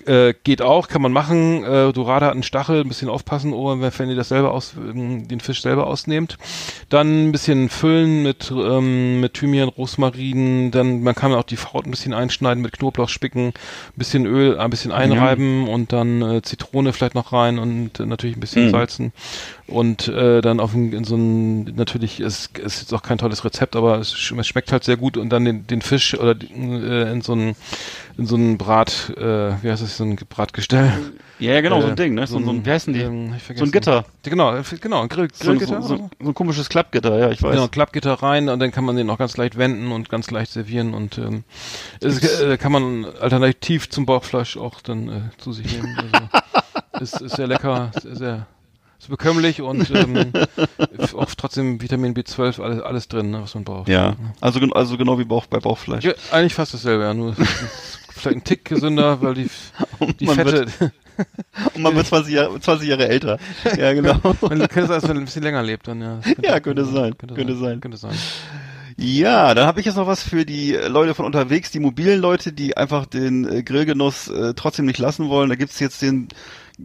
Speaker 2: Äh, geht auch, kann man machen. Äh, Dorade hat einen Stachel, ein bisschen aufpassen, oh, wenn ihr das selber aus, ähm, den Fisch selber ausnehmt. Dann ein bisschen füllen mit äh, ähm, mit Thymian, Rosmarin, dann man kann auch die Haut ein bisschen einschneiden, mit Knoblauch spicken, ein bisschen Öl, ein bisschen einreiben ja. und dann äh, Zitrone vielleicht noch rein und äh, natürlich ein bisschen mhm. salzen und äh, dann auf ein, in so ein natürlich es ist jetzt auch kein tolles Rezept, aber es, es, schmeckt halt sehr gut und dann den, den Fisch oder äh, in so ein in so ein Brat, äh, wie heißt das, so ein Bratgestell.
Speaker 1: Ja, ja genau, äh, so ein Ding, ne? So, so ein, wie heißen die? Ähm, so ein Gitter.
Speaker 2: Genau, genau, ein Grill, Grillgitter.
Speaker 1: So, so, so, ein komisches Klappgitter, ja, ich weiß. Genau,
Speaker 2: Klappgitter rein und dann kann man den auch ganz leicht wenden und ganz leicht servieren und ähm, es, äh, kann man alternativ zum Bauchfleisch auch dann äh, zu sich nehmen. Also, [LAUGHS] ist, ist sehr lecker, sehr, sehr ist bekömmlich und ähm, [LAUGHS] auch trotzdem Vitamin B12, alles, alles drin, ne, was man braucht.
Speaker 1: Ja, also, also genau wie Bauch, bei Bauchfleisch. Ja,
Speaker 2: eigentlich fast dasselbe, ja, nur vielleicht ein Tick gesünder, weil die, die Fette...
Speaker 1: Wird, und man wird 20 Jahre, 20 Jahre älter. Ja, genau. [LAUGHS]
Speaker 2: man könnte es, als man ein bisschen länger lebt dann, ja.
Speaker 1: Könnte, ja, könnte, sein. Könnte, könnte sein. sein. Könnte sein. Ja, dann habe ich jetzt noch was für die Leute von unterwegs, die mobilen Leute, die einfach den äh, Grillgenuss äh, trotzdem nicht lassen wollen. Da gibt's jetzt den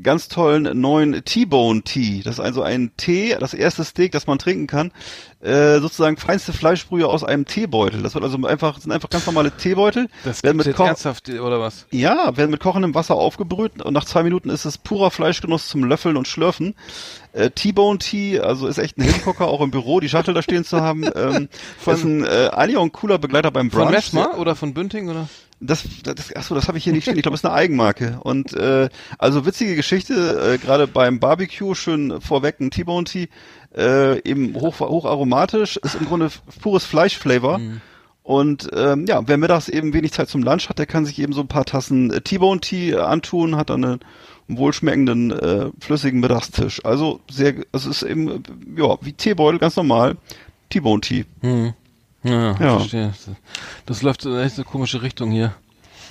Speaker 1: ganz tollen neuen T-Bone Tea. Das ist also ein Tee, das erste Steak, das man trinken kann. Äh, sozusagen feinste Fleischbrühe aus einem Teebeutel. Das wird also einfach, sind einfach ganz normale Teebeutel.
Speaker 2: Das werden mit jetzt ernsthaft, oder was?
Speaker 1: Ja, werden mit kochendem Wasser aufgebrüht und nach zwei Minuten ist es purer Fleischgenuss zum Löffeln und Schlürfen. Äh, T-Bone Tea, also ist echt ein Hingucker, auch im Büro, die Shuttle da stehen zu haben. Ähm, [LAUGHS] von, ist ein, äh, eigentlich auch ein cooler Begleiter beim Brunch.
Speaker 2: Von Messmer oder von Bünding oder?
Speaker 1: Das, das, achso, das habe ich hier nicht stehen. Ich glaube, es ist eine Eigenmarke. Und äh, also witzige Geschichte, äh, gerade beim Barbecue schön vorweg ein T-Bone Tea, äh, eben hoch, hoch aromatisch, ist im Grunde pures Fleischflavor. Mhm. Und ähm, ja, wer mittags eben wenig Zeit zum Lunch hat, der kann sich eben so ein paar Tassen äh, T-Bone Tea antun, hat dann einen, wohlschmeckenden äh, flüssigen Mittagstisch. Also sehr, also es ist eben ja wie Teebeutel ganz normal T-Bone Tea.
Speaker 2: Mhm. Ja, ja. verstehe. Das läuft in echt eine komische Richtung hier.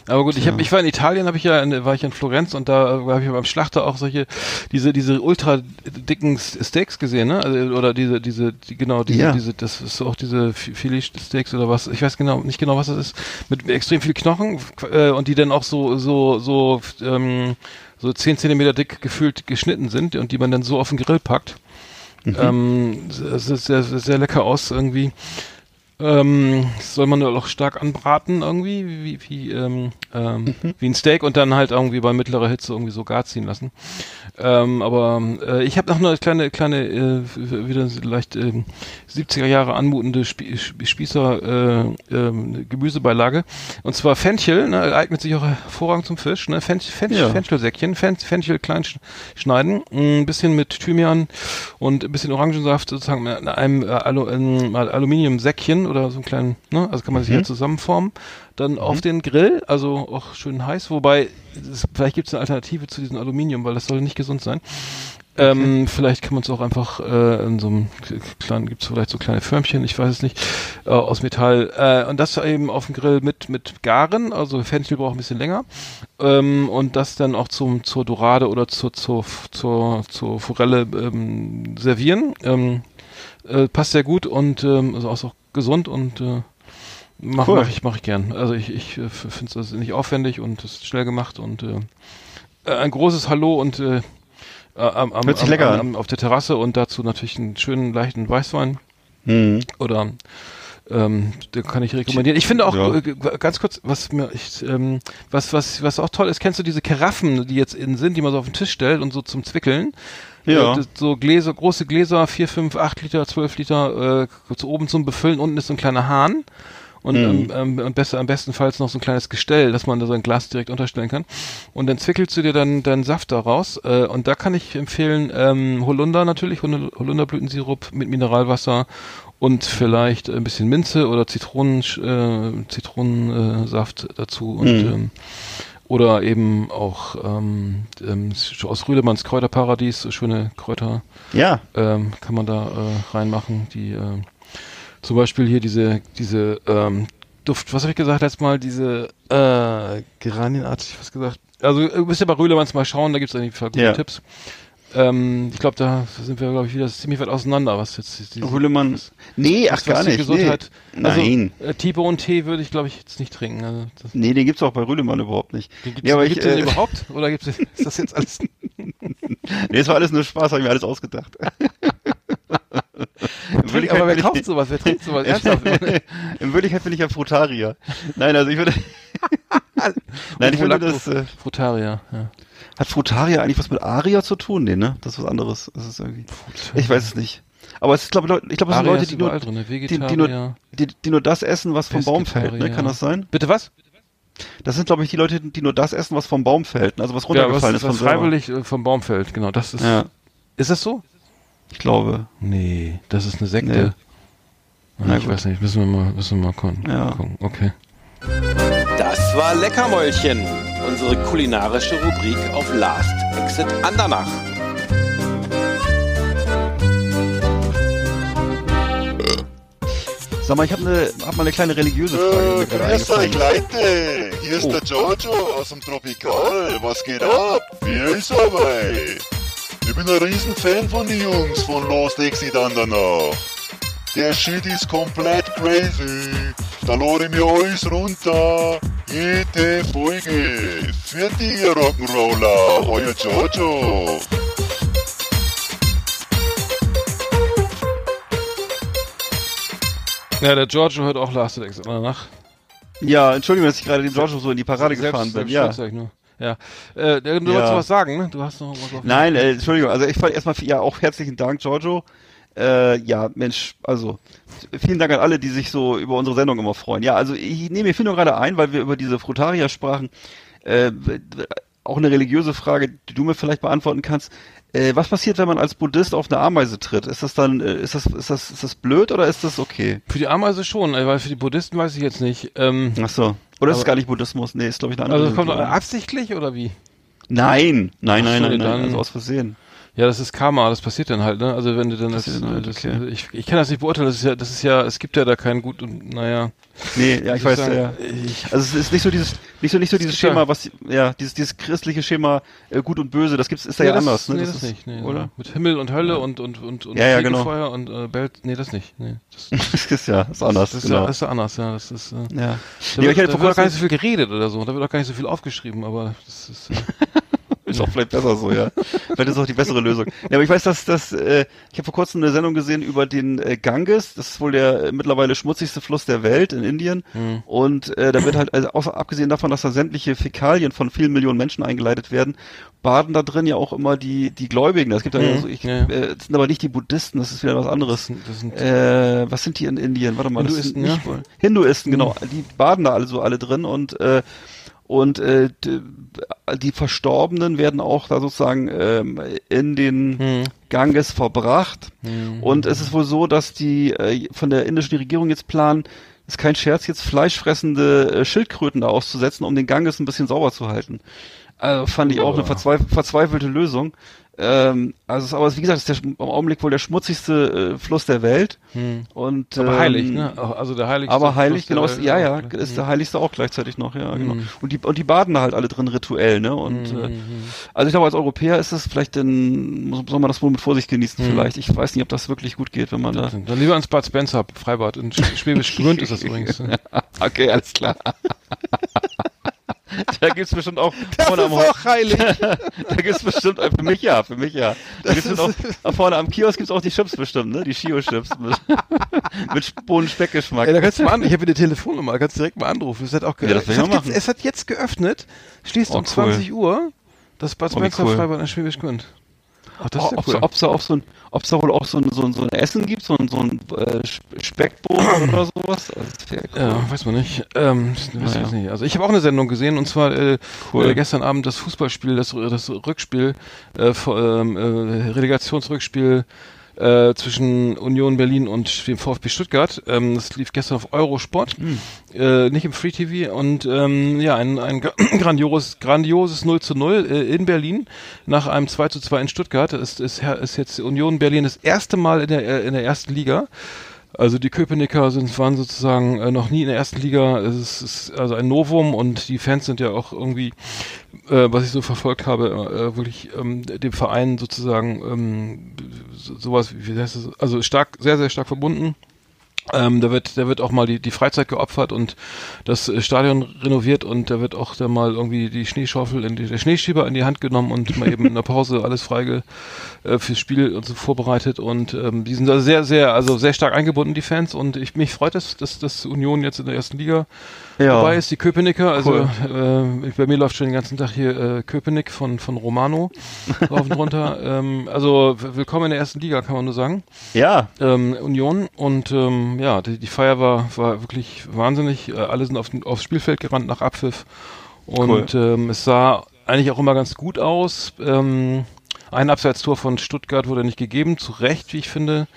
Speaker 2: Aber gut, ich ja. habe, ich war in Italien, habe ich ja, in, war ich in Florenz und da habe ich beim Schlachter auch solche diese diese ultra dicken Steaks gesehen, ne? Also, oder diese diese die, genau diese ja. diese das ist auch diese Filet Steaks oder was? Ich weiß genau nicht genau was das ist mit extrem viel Knochen äh, und die dann auch so so so ähm, so zehn Zentimeter dick gefühlt geschnitten sind und die man dann so auf den Grill packt. Mhm. Ähm, es ist sehr, sehr lecker aus irgendwie. Ähm, soll man auch stark anbraten irgendwie, wie, wie, ähm, ähm, mhm. wie ein Steak und dann halt irgendwie bei mittlerer Hitze irgendwie so gar ziehen lassen. Ähm, aber äh, ich habe noch eine kleine, kleine, äh, wieder leicht äh, 70er Jahre anmutende Spie Spießer äh, äh, Gemüsebeilage. Und zwar Fenchel, ne, eignet sich auch hervorragend zum Fisch. Ne? Fench, Fench, ja. Fenchelsäckchen, Fen Fenchel klein schneiden, ein bisschen mit Thymian und ein bisschen Orangensaft sozusagen in einem äh, Alu Aluminiumsäckchen oder so einen kleinen, ne? Also kann man sich mhm. hier zusammenformen. Dann mhm. auf den Grill, also auch schön heiß, wobei das, vielleicht gibt es eine Alternative zu diesem Aluminium, weil das soll nicht gesund sein. Okay. Ähm, vielleicht kann man es auch einfach äh, in so einem kleinen, gibt es vielleicht so kleine Förmchen, ich weiß es nicht, äh, aus Metall. Äh, und das eben auf dem Grill mit mit Garen, also Fenchel braucht ein bisschen länger. Ähm, und das dann auch zum zur Dorade oder zur zur zur, zur Forelle ähm, servieren. Ähm, äh, passt sehr gut und ähm, also auch gesund und mache cool. mach ich, mach ich gern. Also ich, ich äh, finde es nicht aufwendig und es ist schnell gemacht und äh, äh, ein großes Hallo und äh, am, am,
Speaker 1: Hört sich lecker
Speaker 2: am, am, auf der Terrasse und dazu natürlich einen schönen leichten Weißwein mhm. oder ähm, den kann ich rekommendieren. Ich finde auch ja. äh, ganz kurz, was mir ich, ähm, was was was auch toll ist, kennst du diese Karaffen, die jetzt in sind, die man so auf den Tisch stellt und so zum Zwickeln? Ja. so Gläser, große Gläser, 4, 5, 8 Liter, 12 Liter, äh, zu oben zum Befüllen, unten ist so ein kleiner Hahn. Und mhm. ähm, ähm, besser, am bestenfalls noch so ein kleines Gestell, dass man da so ein Glas direkt unterstellen kann. Und dann zwickelst du dir dann deinen Saft daraus. Äh, und da kann ich empfehlen, ähm, Holunder natürlich, Holunderblütensirup mit Mineralwasser und vielleicht ein bisschen Minze oder Zitronen, äh, Zitronensaft dazu. Und mhm. ähm, oder eben auch ähm, ähm, aus Rüdemanns Kräuterparadies, schöne Kräuter.
Speaker 1: Ja.
Speaker 2: Ähm, kann man da äh, reinmachen. Die äh, zum Beispiel hier diese, diese ähm, Duft, was habe ich gesagt letztes Mal, diese äh, Geranienart, was gesagt. Also du bist ja bei Rühlemanns mal schauen, da gibt es eigentlich gute ja. Tipps. Ähm, ich glaube, da sind wir, glaube ich, wieder ziemlich weit auseinander, was jetzt
Speaker 1: diese, Rühlemann. Das, nee, ach gar nicht.
Speaker 2: Gesundheit.
Speaker 1: Nee. Also, Nein.
Speaker 2: Äh, T-Bone Tee würde ich, glaube ich, jetzt nicht trinken. Also,
Speaker 1: das nee, den gibt's auch bei Rühlemann überhaupt nicht.
Speaker 2: Den gibt's, ja, gibt's äh, den überhaupt? Oder gibt's, [LAUGHS] ist das jetzt alles?
Speaker 1: nee, es war alles nur Spaß, habe ich mir alles ausgedacht. [LAUGHS]
Speaker 2: Aber wer kauft sowas? Wer trinkt sowas? Ernsthaft? [LAUGHS]
Speaker 1: In Wirklichkeit bin ich ja Frutaria. Nein, also ich würde. [LAUGHS]
Speaker 2: Nein, ich würde das. Äh, Frutaria, ja.
Speaker 1: Hat Frutaria eigentlich was mit Aria zu tun? Nee, ne? Das ist was anderes. Das ist irgendwie. Ich weiß es nicht. Aber es ist, glaube ich, glaube, es sind Leute, die nur,
Speaker 2: drin,
Speaker 1: die, die, nur, die, die nur das essen, was vom Baum fällt, ne? Kann das sein?
Speaker 2: Bitte was?
Speaker 1: Das sind, glaube ich, die Leute, die nur das essen, was vom Baum fällt, also was runtergefallen
Speaker 2: ja, was,
Speaker 1: ist.
Speaker 2: Was freiwillig. Äh, vom Baum fällt, genau. Das ist. Ja. Ist das so?
Speaker 1: Ich glaube.
Speaker 2: Nee, das ist eine Sekte. Nee. Na, ich gut. weiß nicht, müssen wir mal, müssen wir mal gucken.
Speaker 1: Ja. gucken.
Speaker 2: Okay.
Speaker 5: Das war Leckermäulchen, unsere kulinarische Rubrik auf Last Exit Andernach.
Speaker 1: Sag mal, ich habe ne, hab mal eine kleine religiöse Frage.
Speaker 6: Äh, grüß euch, Leute. Hier ist oh. der Giorgio aus dem Tropikal. Was geht ab? Wie ist dabei? Ich bin ein Riesenfan von den Jungs von Lost Exit Andernach. Der Shit ist komplett crazy. Da lade ich mir alles runter. Jede Folge. Für die Rock'n'Roller. Euer Giorgio.
Speaker 2: Ja, der Giorgio hört auch Last Exit nach.
Speaker 1: Ja, Entschuldigung, dass ich gerade den Giorgio so in die Parade selbst, gefahren bin. Ja.
Speaker 2: Nur. Ja. Äh, du ja. wolltest was sagen, ne? Du hast noch was
Speaker 1: auf Nein, äh, Entschuldigung, also ich fand erstmal ja auch herzlichen Dank, Giorgio. Äh, ja, Mensch, also vielen Dank an alle, die sich so über unsere Sendung immer freuen. Ja, also ich nehme mir viel nur gerade ein, weil wir über diese Frutaria sprachen. Äh, auch eine religiöse Frage, die du mir vielleicht beantworten kannst. Äh, was passiert, wenn man als Buddhist auf eine Ameise tritt? Ist das dann, äh, ist das, ist das, ist das blöd oder ist das okay?
Speaker 2: Für die Ameise schon, äh, weil für die Buddhisten weiß ich jetzt nicht. Ähm,
Speaker 1: Ach so. Oder ist es gar nicht Buddhismus? Nee, ist glaube ich eine
Speaker 2: andere. Also kommt absichtlich oder wie?
Speaker 1: Nein, nein, nein, nein, nein, also aus Versehen.
Speaker 2: Ja, das ist Karma, das passiert dann halt, ne? Also wenn du dann das, das, halt, das okay. ich, ich kann das nicht beurteilen, das ist ja, das ist ja, es gibt ja da kein gut und naja.
Speaker 1: Nee, ja, ich weiß, sagen, ja. Ich, also es ist nicht so dieses, nicht so, nicht so dieses Schema, ja. was, ja, dieses, dieses christliche Schema, äh, gut und böse, das gibt's, ist da nee, ja das, anders, ne?
Speaker 2: Nee, das, das ist, nicht, nee, oder? Mit Himmel und Hölle ja. und, und, und, und
Speaker 1: ja, ja, genau.
Speaker 2: Feuer und, äh, Welt, nee, das nicht, nee.
Speaker 1: Das, [LAUGHS] das ist ja, das ist anders,
Speaker 2: das, genau. ist ja, das ist ja anders, ja, das ist, äh,
Speaker 1: ja. Da
Speaker 2: nee, wird, ich da wird auch gar nicht so viel geredet oder so, da wird auch gar nicht so viel aufgeschrieben, aber das ist, äh, [LAUGHS]
Speaker 1: Ist auch vielleicht besser so, ja. vielleicht ist auch die bessere Lösung. Ja, aber ich weiß, dass dass äh, ich habe vor kurzem eine Sendung gesehen über den äh, Ganges. Das ist wohl der äh, mittlerweile schmutzigste Fluss der Welt in Indien. Mhm. Und äh, da wird halt, also außer abgesehen davon, dass da sämtliche Fäkalien von vielen Millionen Menschen eingeleitet werden, baden da drin ja auch immer die die Gläubigen. Das gibt da mhm. ja so, ich, ja. Äh, das sind aber nicht die Buddhisten. Das ist wieder was anderes. Das sind, äh, was sind die in Indien? Warte mal,
Speaker 2: Hinduisten,
Speaker 1: das
Speaker 2: sind nicht,
Speaker 1: ja. Hinduisten, genau. Mhm. Die baden da also alle drin und äh, und äh, die Verstorbenen werden auch da sozusagen ähm, in den hm. Ganges verbracht. Hm. Und es ist wohl so, dass die äh, von der indischen Regierung jetzt planen, ist kein Scherz, jetzt fleischfressende äh, Schildkröten da auszusetzen, um den Ganges ein bisschen sauber zu halten. Also fand ich auch eine verzweif verzweifelte Lösung. Ähm, also, aber wie gesagt, ist der, im Augenblick wohl der schmutzigste äh, Fluss der Welt. Hm. Und,
Speaker 2: aber ähm, heilig, ne? Also der heiligste.
Speaker 1: Aber heilig, Fluss genau. Ist, ja, ja, ne? ist der hm. heiligste auch gleichzeitig noch, ja, genau. Hm. Und die, und die baden da halt alle drin rituell, ne? Und, hm. äh, also ich glaube, als Europäer ist es vielleicht denn, soll man das wohl mit Vorsicht genießen hm. vielleicht. Ich weiß nicht, ob das wirklich gut geht, wenn man da.
Speaker 2: Dann lieber ins Bad Spencer, Freibad. In Schwäbisch Gmünd ist das übrigens. [LAUGHS]
Speaker 1: okay, alles klar. [LAUGHS] [LAUGHS] da gibt's bestimmt auch
Speaker 2: das vorne ist am auch heilig. [LAUGHS]
Speaker 1: da gibt's bestimmt für mich ja, für mich ja. Da gibt's auch vorne am Kiosk gibt's auch die Chips bestimmt, ne? Die Shio Chips mit, [LAUGHS] mit Bohnen-Speckgeschmack.
Speaker 2: Ja, da kannst du mal an, ich habe eine Telefonnummer, da kannst du direkt mal anrufen. Es hat auch
Speaker 1: ja, das
Speaker 2: es, hat jetzt, es hat jetzt geöffnet, schließt oh, um cool. 20 Uhr. Das Bad Spencer oh, cool. Freibad in Schwäbisch Gmünd.
Speaker 1: Ach, das ist ja cool. Ob es da auch so ein, ob es da wohl auch so ein, so ein, so ein Essen gibt, so ein, so ein äh, Speckbohnen [CLEARS THROAT] oder sowas? Also
Speaker 2: cool. Ja, weiß man nicht. Ähm, weiß ja, nicht. Also ich habe auch eine Sendung gesehen und zwar äh, cool. äh, gestern Abend das Fußballspiel, das, das Rückspiel, äh, ähm, äh, Relegationsrückspiel äh, zwischen Union Berlin und dem VfB Stuttgart. Ähm, das lief gestern auf Eurosport, mhm. äh, nicht im Free TV und ähm, ja, ein, ein [CLEARS THROAT] grandioses, grandioses 0 zu 0 äh, in Berlin nach einem 2 zu 2 in Stuttgart. Ist, ist, ist jetzt Union Berlin das erste Mal in der, äh, in der ersten Liga. Also die Köpenicker sind, waren sozusagen äh, noch nie in der ersten Liga. Es ist also ein Novum und die Fans sind ja auch irgendwie, äh, was ich so verfolgt habe, äh, wirklich ähm, dem Verein sozusagen ähm, sowas, wie heißt das, also stark, sehr, sehr stark verbunden. Ähm, da wird, da wird auch mal die, die Freizeit geopfert und das äh, Stadion renoviert und da wird auch da mal irgendwie die Schneeschaufel, in die, der Schneeschieber in die Hand genommen und mal eben in der Pause alles freige äh, fürs Spiel und so vorbereitet und ähm, die sind da sehr, sehr, also sehr stark eingebunden, die Fans und ich, mich freut es, dass, dass Union jetzt in der ersten Liga ja. dabei ist, die Köpenicker, also cool. äh, bei mir läuft schon den ganzen Tag hier äh, Köpenick von, von Romano [LAUGHS] rauf und runter, ähm, also willkommen in der ersten Liga, kann man nur sagen.
Speaker 1: Ja.
Speaker 2: Ähm, Union und ähm, ähm, ja, die, die Feier war, war wirklich wahnsinnig. Äh, alle sind auf den, aufs Spielfeld gerannt nach Abpfiff. Und cool. ähm, es sah eigentlich auch immer ganz gut aus. Ähm, ein Abseitstor von Stuttgart wurde nicht gegeben, zu Recht, wie ich finde.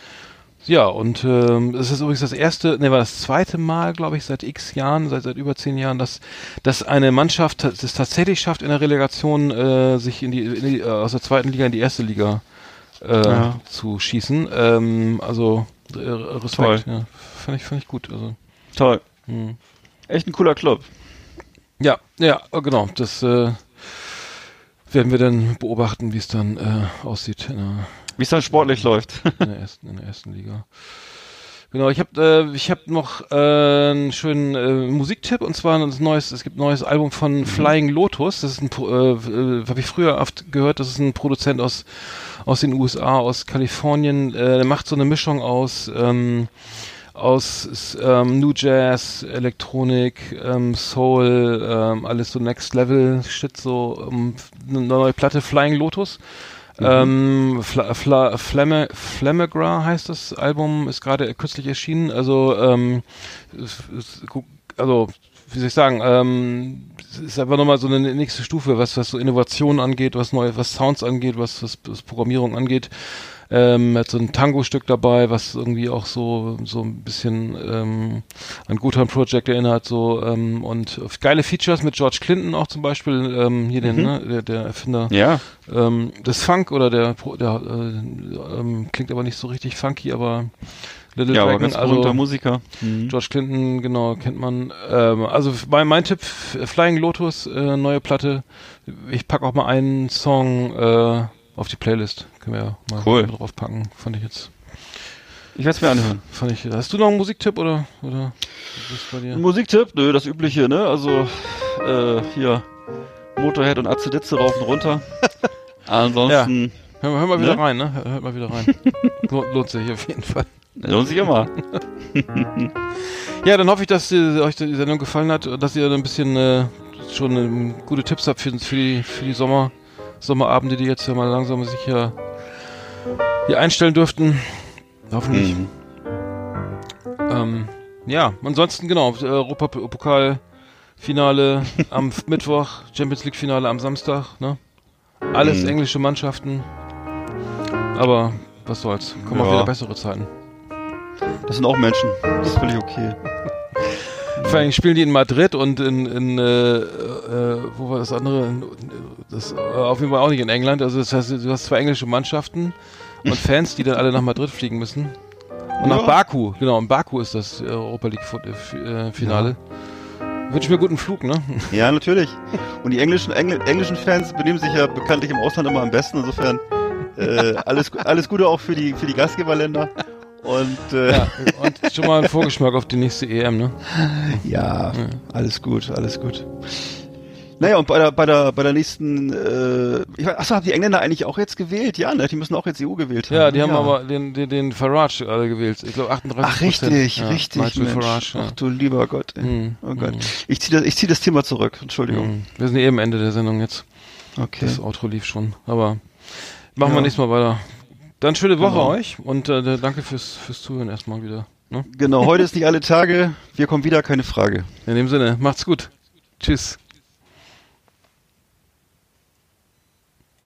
Speaker 2: Ja, und ähm, es ist übrigens das erste, ne, war das zweite Mal, glaube ich, seit x Jahren, seit, seit über zehn Jahren, dass, dass eine Mannschaft es tatsächlich schafft, in der Relegation äh, sich in die, in die, äh, aus der zweiten Liga in die erste Liga äh, ja. zu schießen. Ähm, also äh, Respekt, Toll. ja. Fand ich, fand ich gut. Also.
Speaker 1: Toll. Hm. Echt ein cooler Club.
Speaker 2: Ja, ja, genau. Das äh, werden wir dann beobachten, wie es dann äh, aussieht.
Speaker 1: Wie es dann sportlich läuft. [LAUGHS]
Speaker 2: in, der ersten, in der ersten Liga. Genau, ich habe äh, ich habe noch äh, einen schönen äh, Musiktipp und zwar ein neues es gibt ein neues Album von mhm. Flying Lotus, das ist ein äh, äh habe ich früher oft gehört, das ist ein Produzent aus aus den USA, aus Kalifornien, äh, der macht so eine Mischung aus ähm, aus ähm, New Jazz, Elektronik, ähm, Soul, ähm, alles so Next Level Shit, so ähm, eine neue Platte Flying Lotus. Mhm. Ähm, Fla Fla Flemme, Flammegra heißt das Album, ist gerade kürzlich erschienen. Also, ähm, also wie soll ich sagen, ähm, ist einfach nochmal so eine nächste Stufe, was, was so Innovation angeht, was neue, was Sounds angeht, was, was, was Programmierung angeht. Ähm, hat so ein Tango-Stück dabei, was irgendwie auch so so ein bisschen ähm, an Gutham Project erinnert, so ähm, und geile Features mit George Clinton auch zum Beispiel, ähm, hier den, mhm. ne, der, der Erfinder
Speaker 1: ja.
Speaker 2: ähm, des Funk oder der, der äh, ähm, klingt aber nicht so richtig funky, aber
Speaker 1: Little ja, Dragon, also Musiker.
Speaker 2: Mhm. George Clinton, genau, kennt man. Ähm, also mein, mein Tipp, Flying Lotus, äh, neue Platte. Ich pack auch mal einen Song äh, auf die Playlist. Können wir ja mal
Speaker 1: cool.
Speaker 2: drauf packen. Fand ich jetzt.
Speaker 1: Ich werde es mir anhören.
Speaker 2: Fand ich, hast du noch einen Musiktipp oder? oder?
Speaker 1: Musiktipp? Nö, das übliche, ne? Also, äh, hier, Motorhead und Azeditze rauf und runter. [LAUGHS] Ansonsten.
Speaker 2: Ja. Hör, hör, mal wieder ne? rein, ne? Hör, hör mal wieder rein. [LAUGHS] lohnt, sich auf jeden Fall.
Speaker 1: Lohnt sich immer. [LAUGHS]
Speaker 2: ja, dann hoffe ich, dass ihr, euch die Sendung gefallen hat und dass ihr ein bisschen äh, schon äh, gute Tipps habt für, für, die, für die Sommer, Sommerabende, die jetzt ja mal langsam sicher hier einstellen dürften. Hoffentlich. Mhm. Ähm, ja, ansonsten genau, Europapokal-Finale [LAUGHS] am Mittwoch, Champions League-Finale am Samstag, ne? Alles mhm. englische Mannschaften. Aber was soll's, kommen ja. auch wieder bessere Zeiten.
Speaker 1: Das sind auch Menschen. Das ist völlig okay.
Speaker 2: Vor allem spielen die in Madrid und in, in äh, äh, wo war das andere? Das, äh, auf jeden Fall auch nicht in England. Also das heißt, du hast zwei englische Mannschaften und Fans, die dann alle nach Madrid fliegen müssen. Und ja. nach Baku, genau, in Baku ist das Europa League äh, Finale. Ja. Wünsche mir guten Flug, ne?
Speaker 1: Ja, natürlich. Und die englischen, Engl englischen Fans benehmen sich ja bekanntlich im Ausland immer am besten. Insofern äh, alles, alles Gute auch für die, für die Gastgeberländer. Und, äh, ja,
Speaker 2: und schon mal ein Vorgeschmack auf die nächste EM, ne? [LAUGHS]
Speaker 1: Ja, ja. alles gut, alles gut. Naja, und bei der, bei der, bei der nächsten, äh, ich weiß, achso, haben die Engländer eigentlich auch jetzt gewählt? Ja, ne? Die müssen auch jetzt EU gewählt haben.
Speaker 2: Ja, die haben ja. aber den, den, den Farage alle gewählt. Ich glaube 38
Speaker 1: Ach, richtig, ja, richtig, Michael Mensch. Farage, ja. Ach du lieber Gott, ey. Mm, oh Gott. Mm. Ich ziehe das, ich zieh das Thema zurück, Entschuldigung. Mm.
Speaker 2: Wir sind eben Ende der Sendung jetzt.
Speaker 1: Okay.
Speaker 2: Das Outro lief schon, aber machen wir nächstes Mal weiter. Dann schöne Woche genau. euch und äh, danke fürs, fürs Zuhören erstmal wieder.
Speaker 1: Ne? Genau, heute ist nicht alle Tage. Wir kommen wieder, keine Frage.
Speaker 2: In dem Sinne, macht's gut. Tschüss.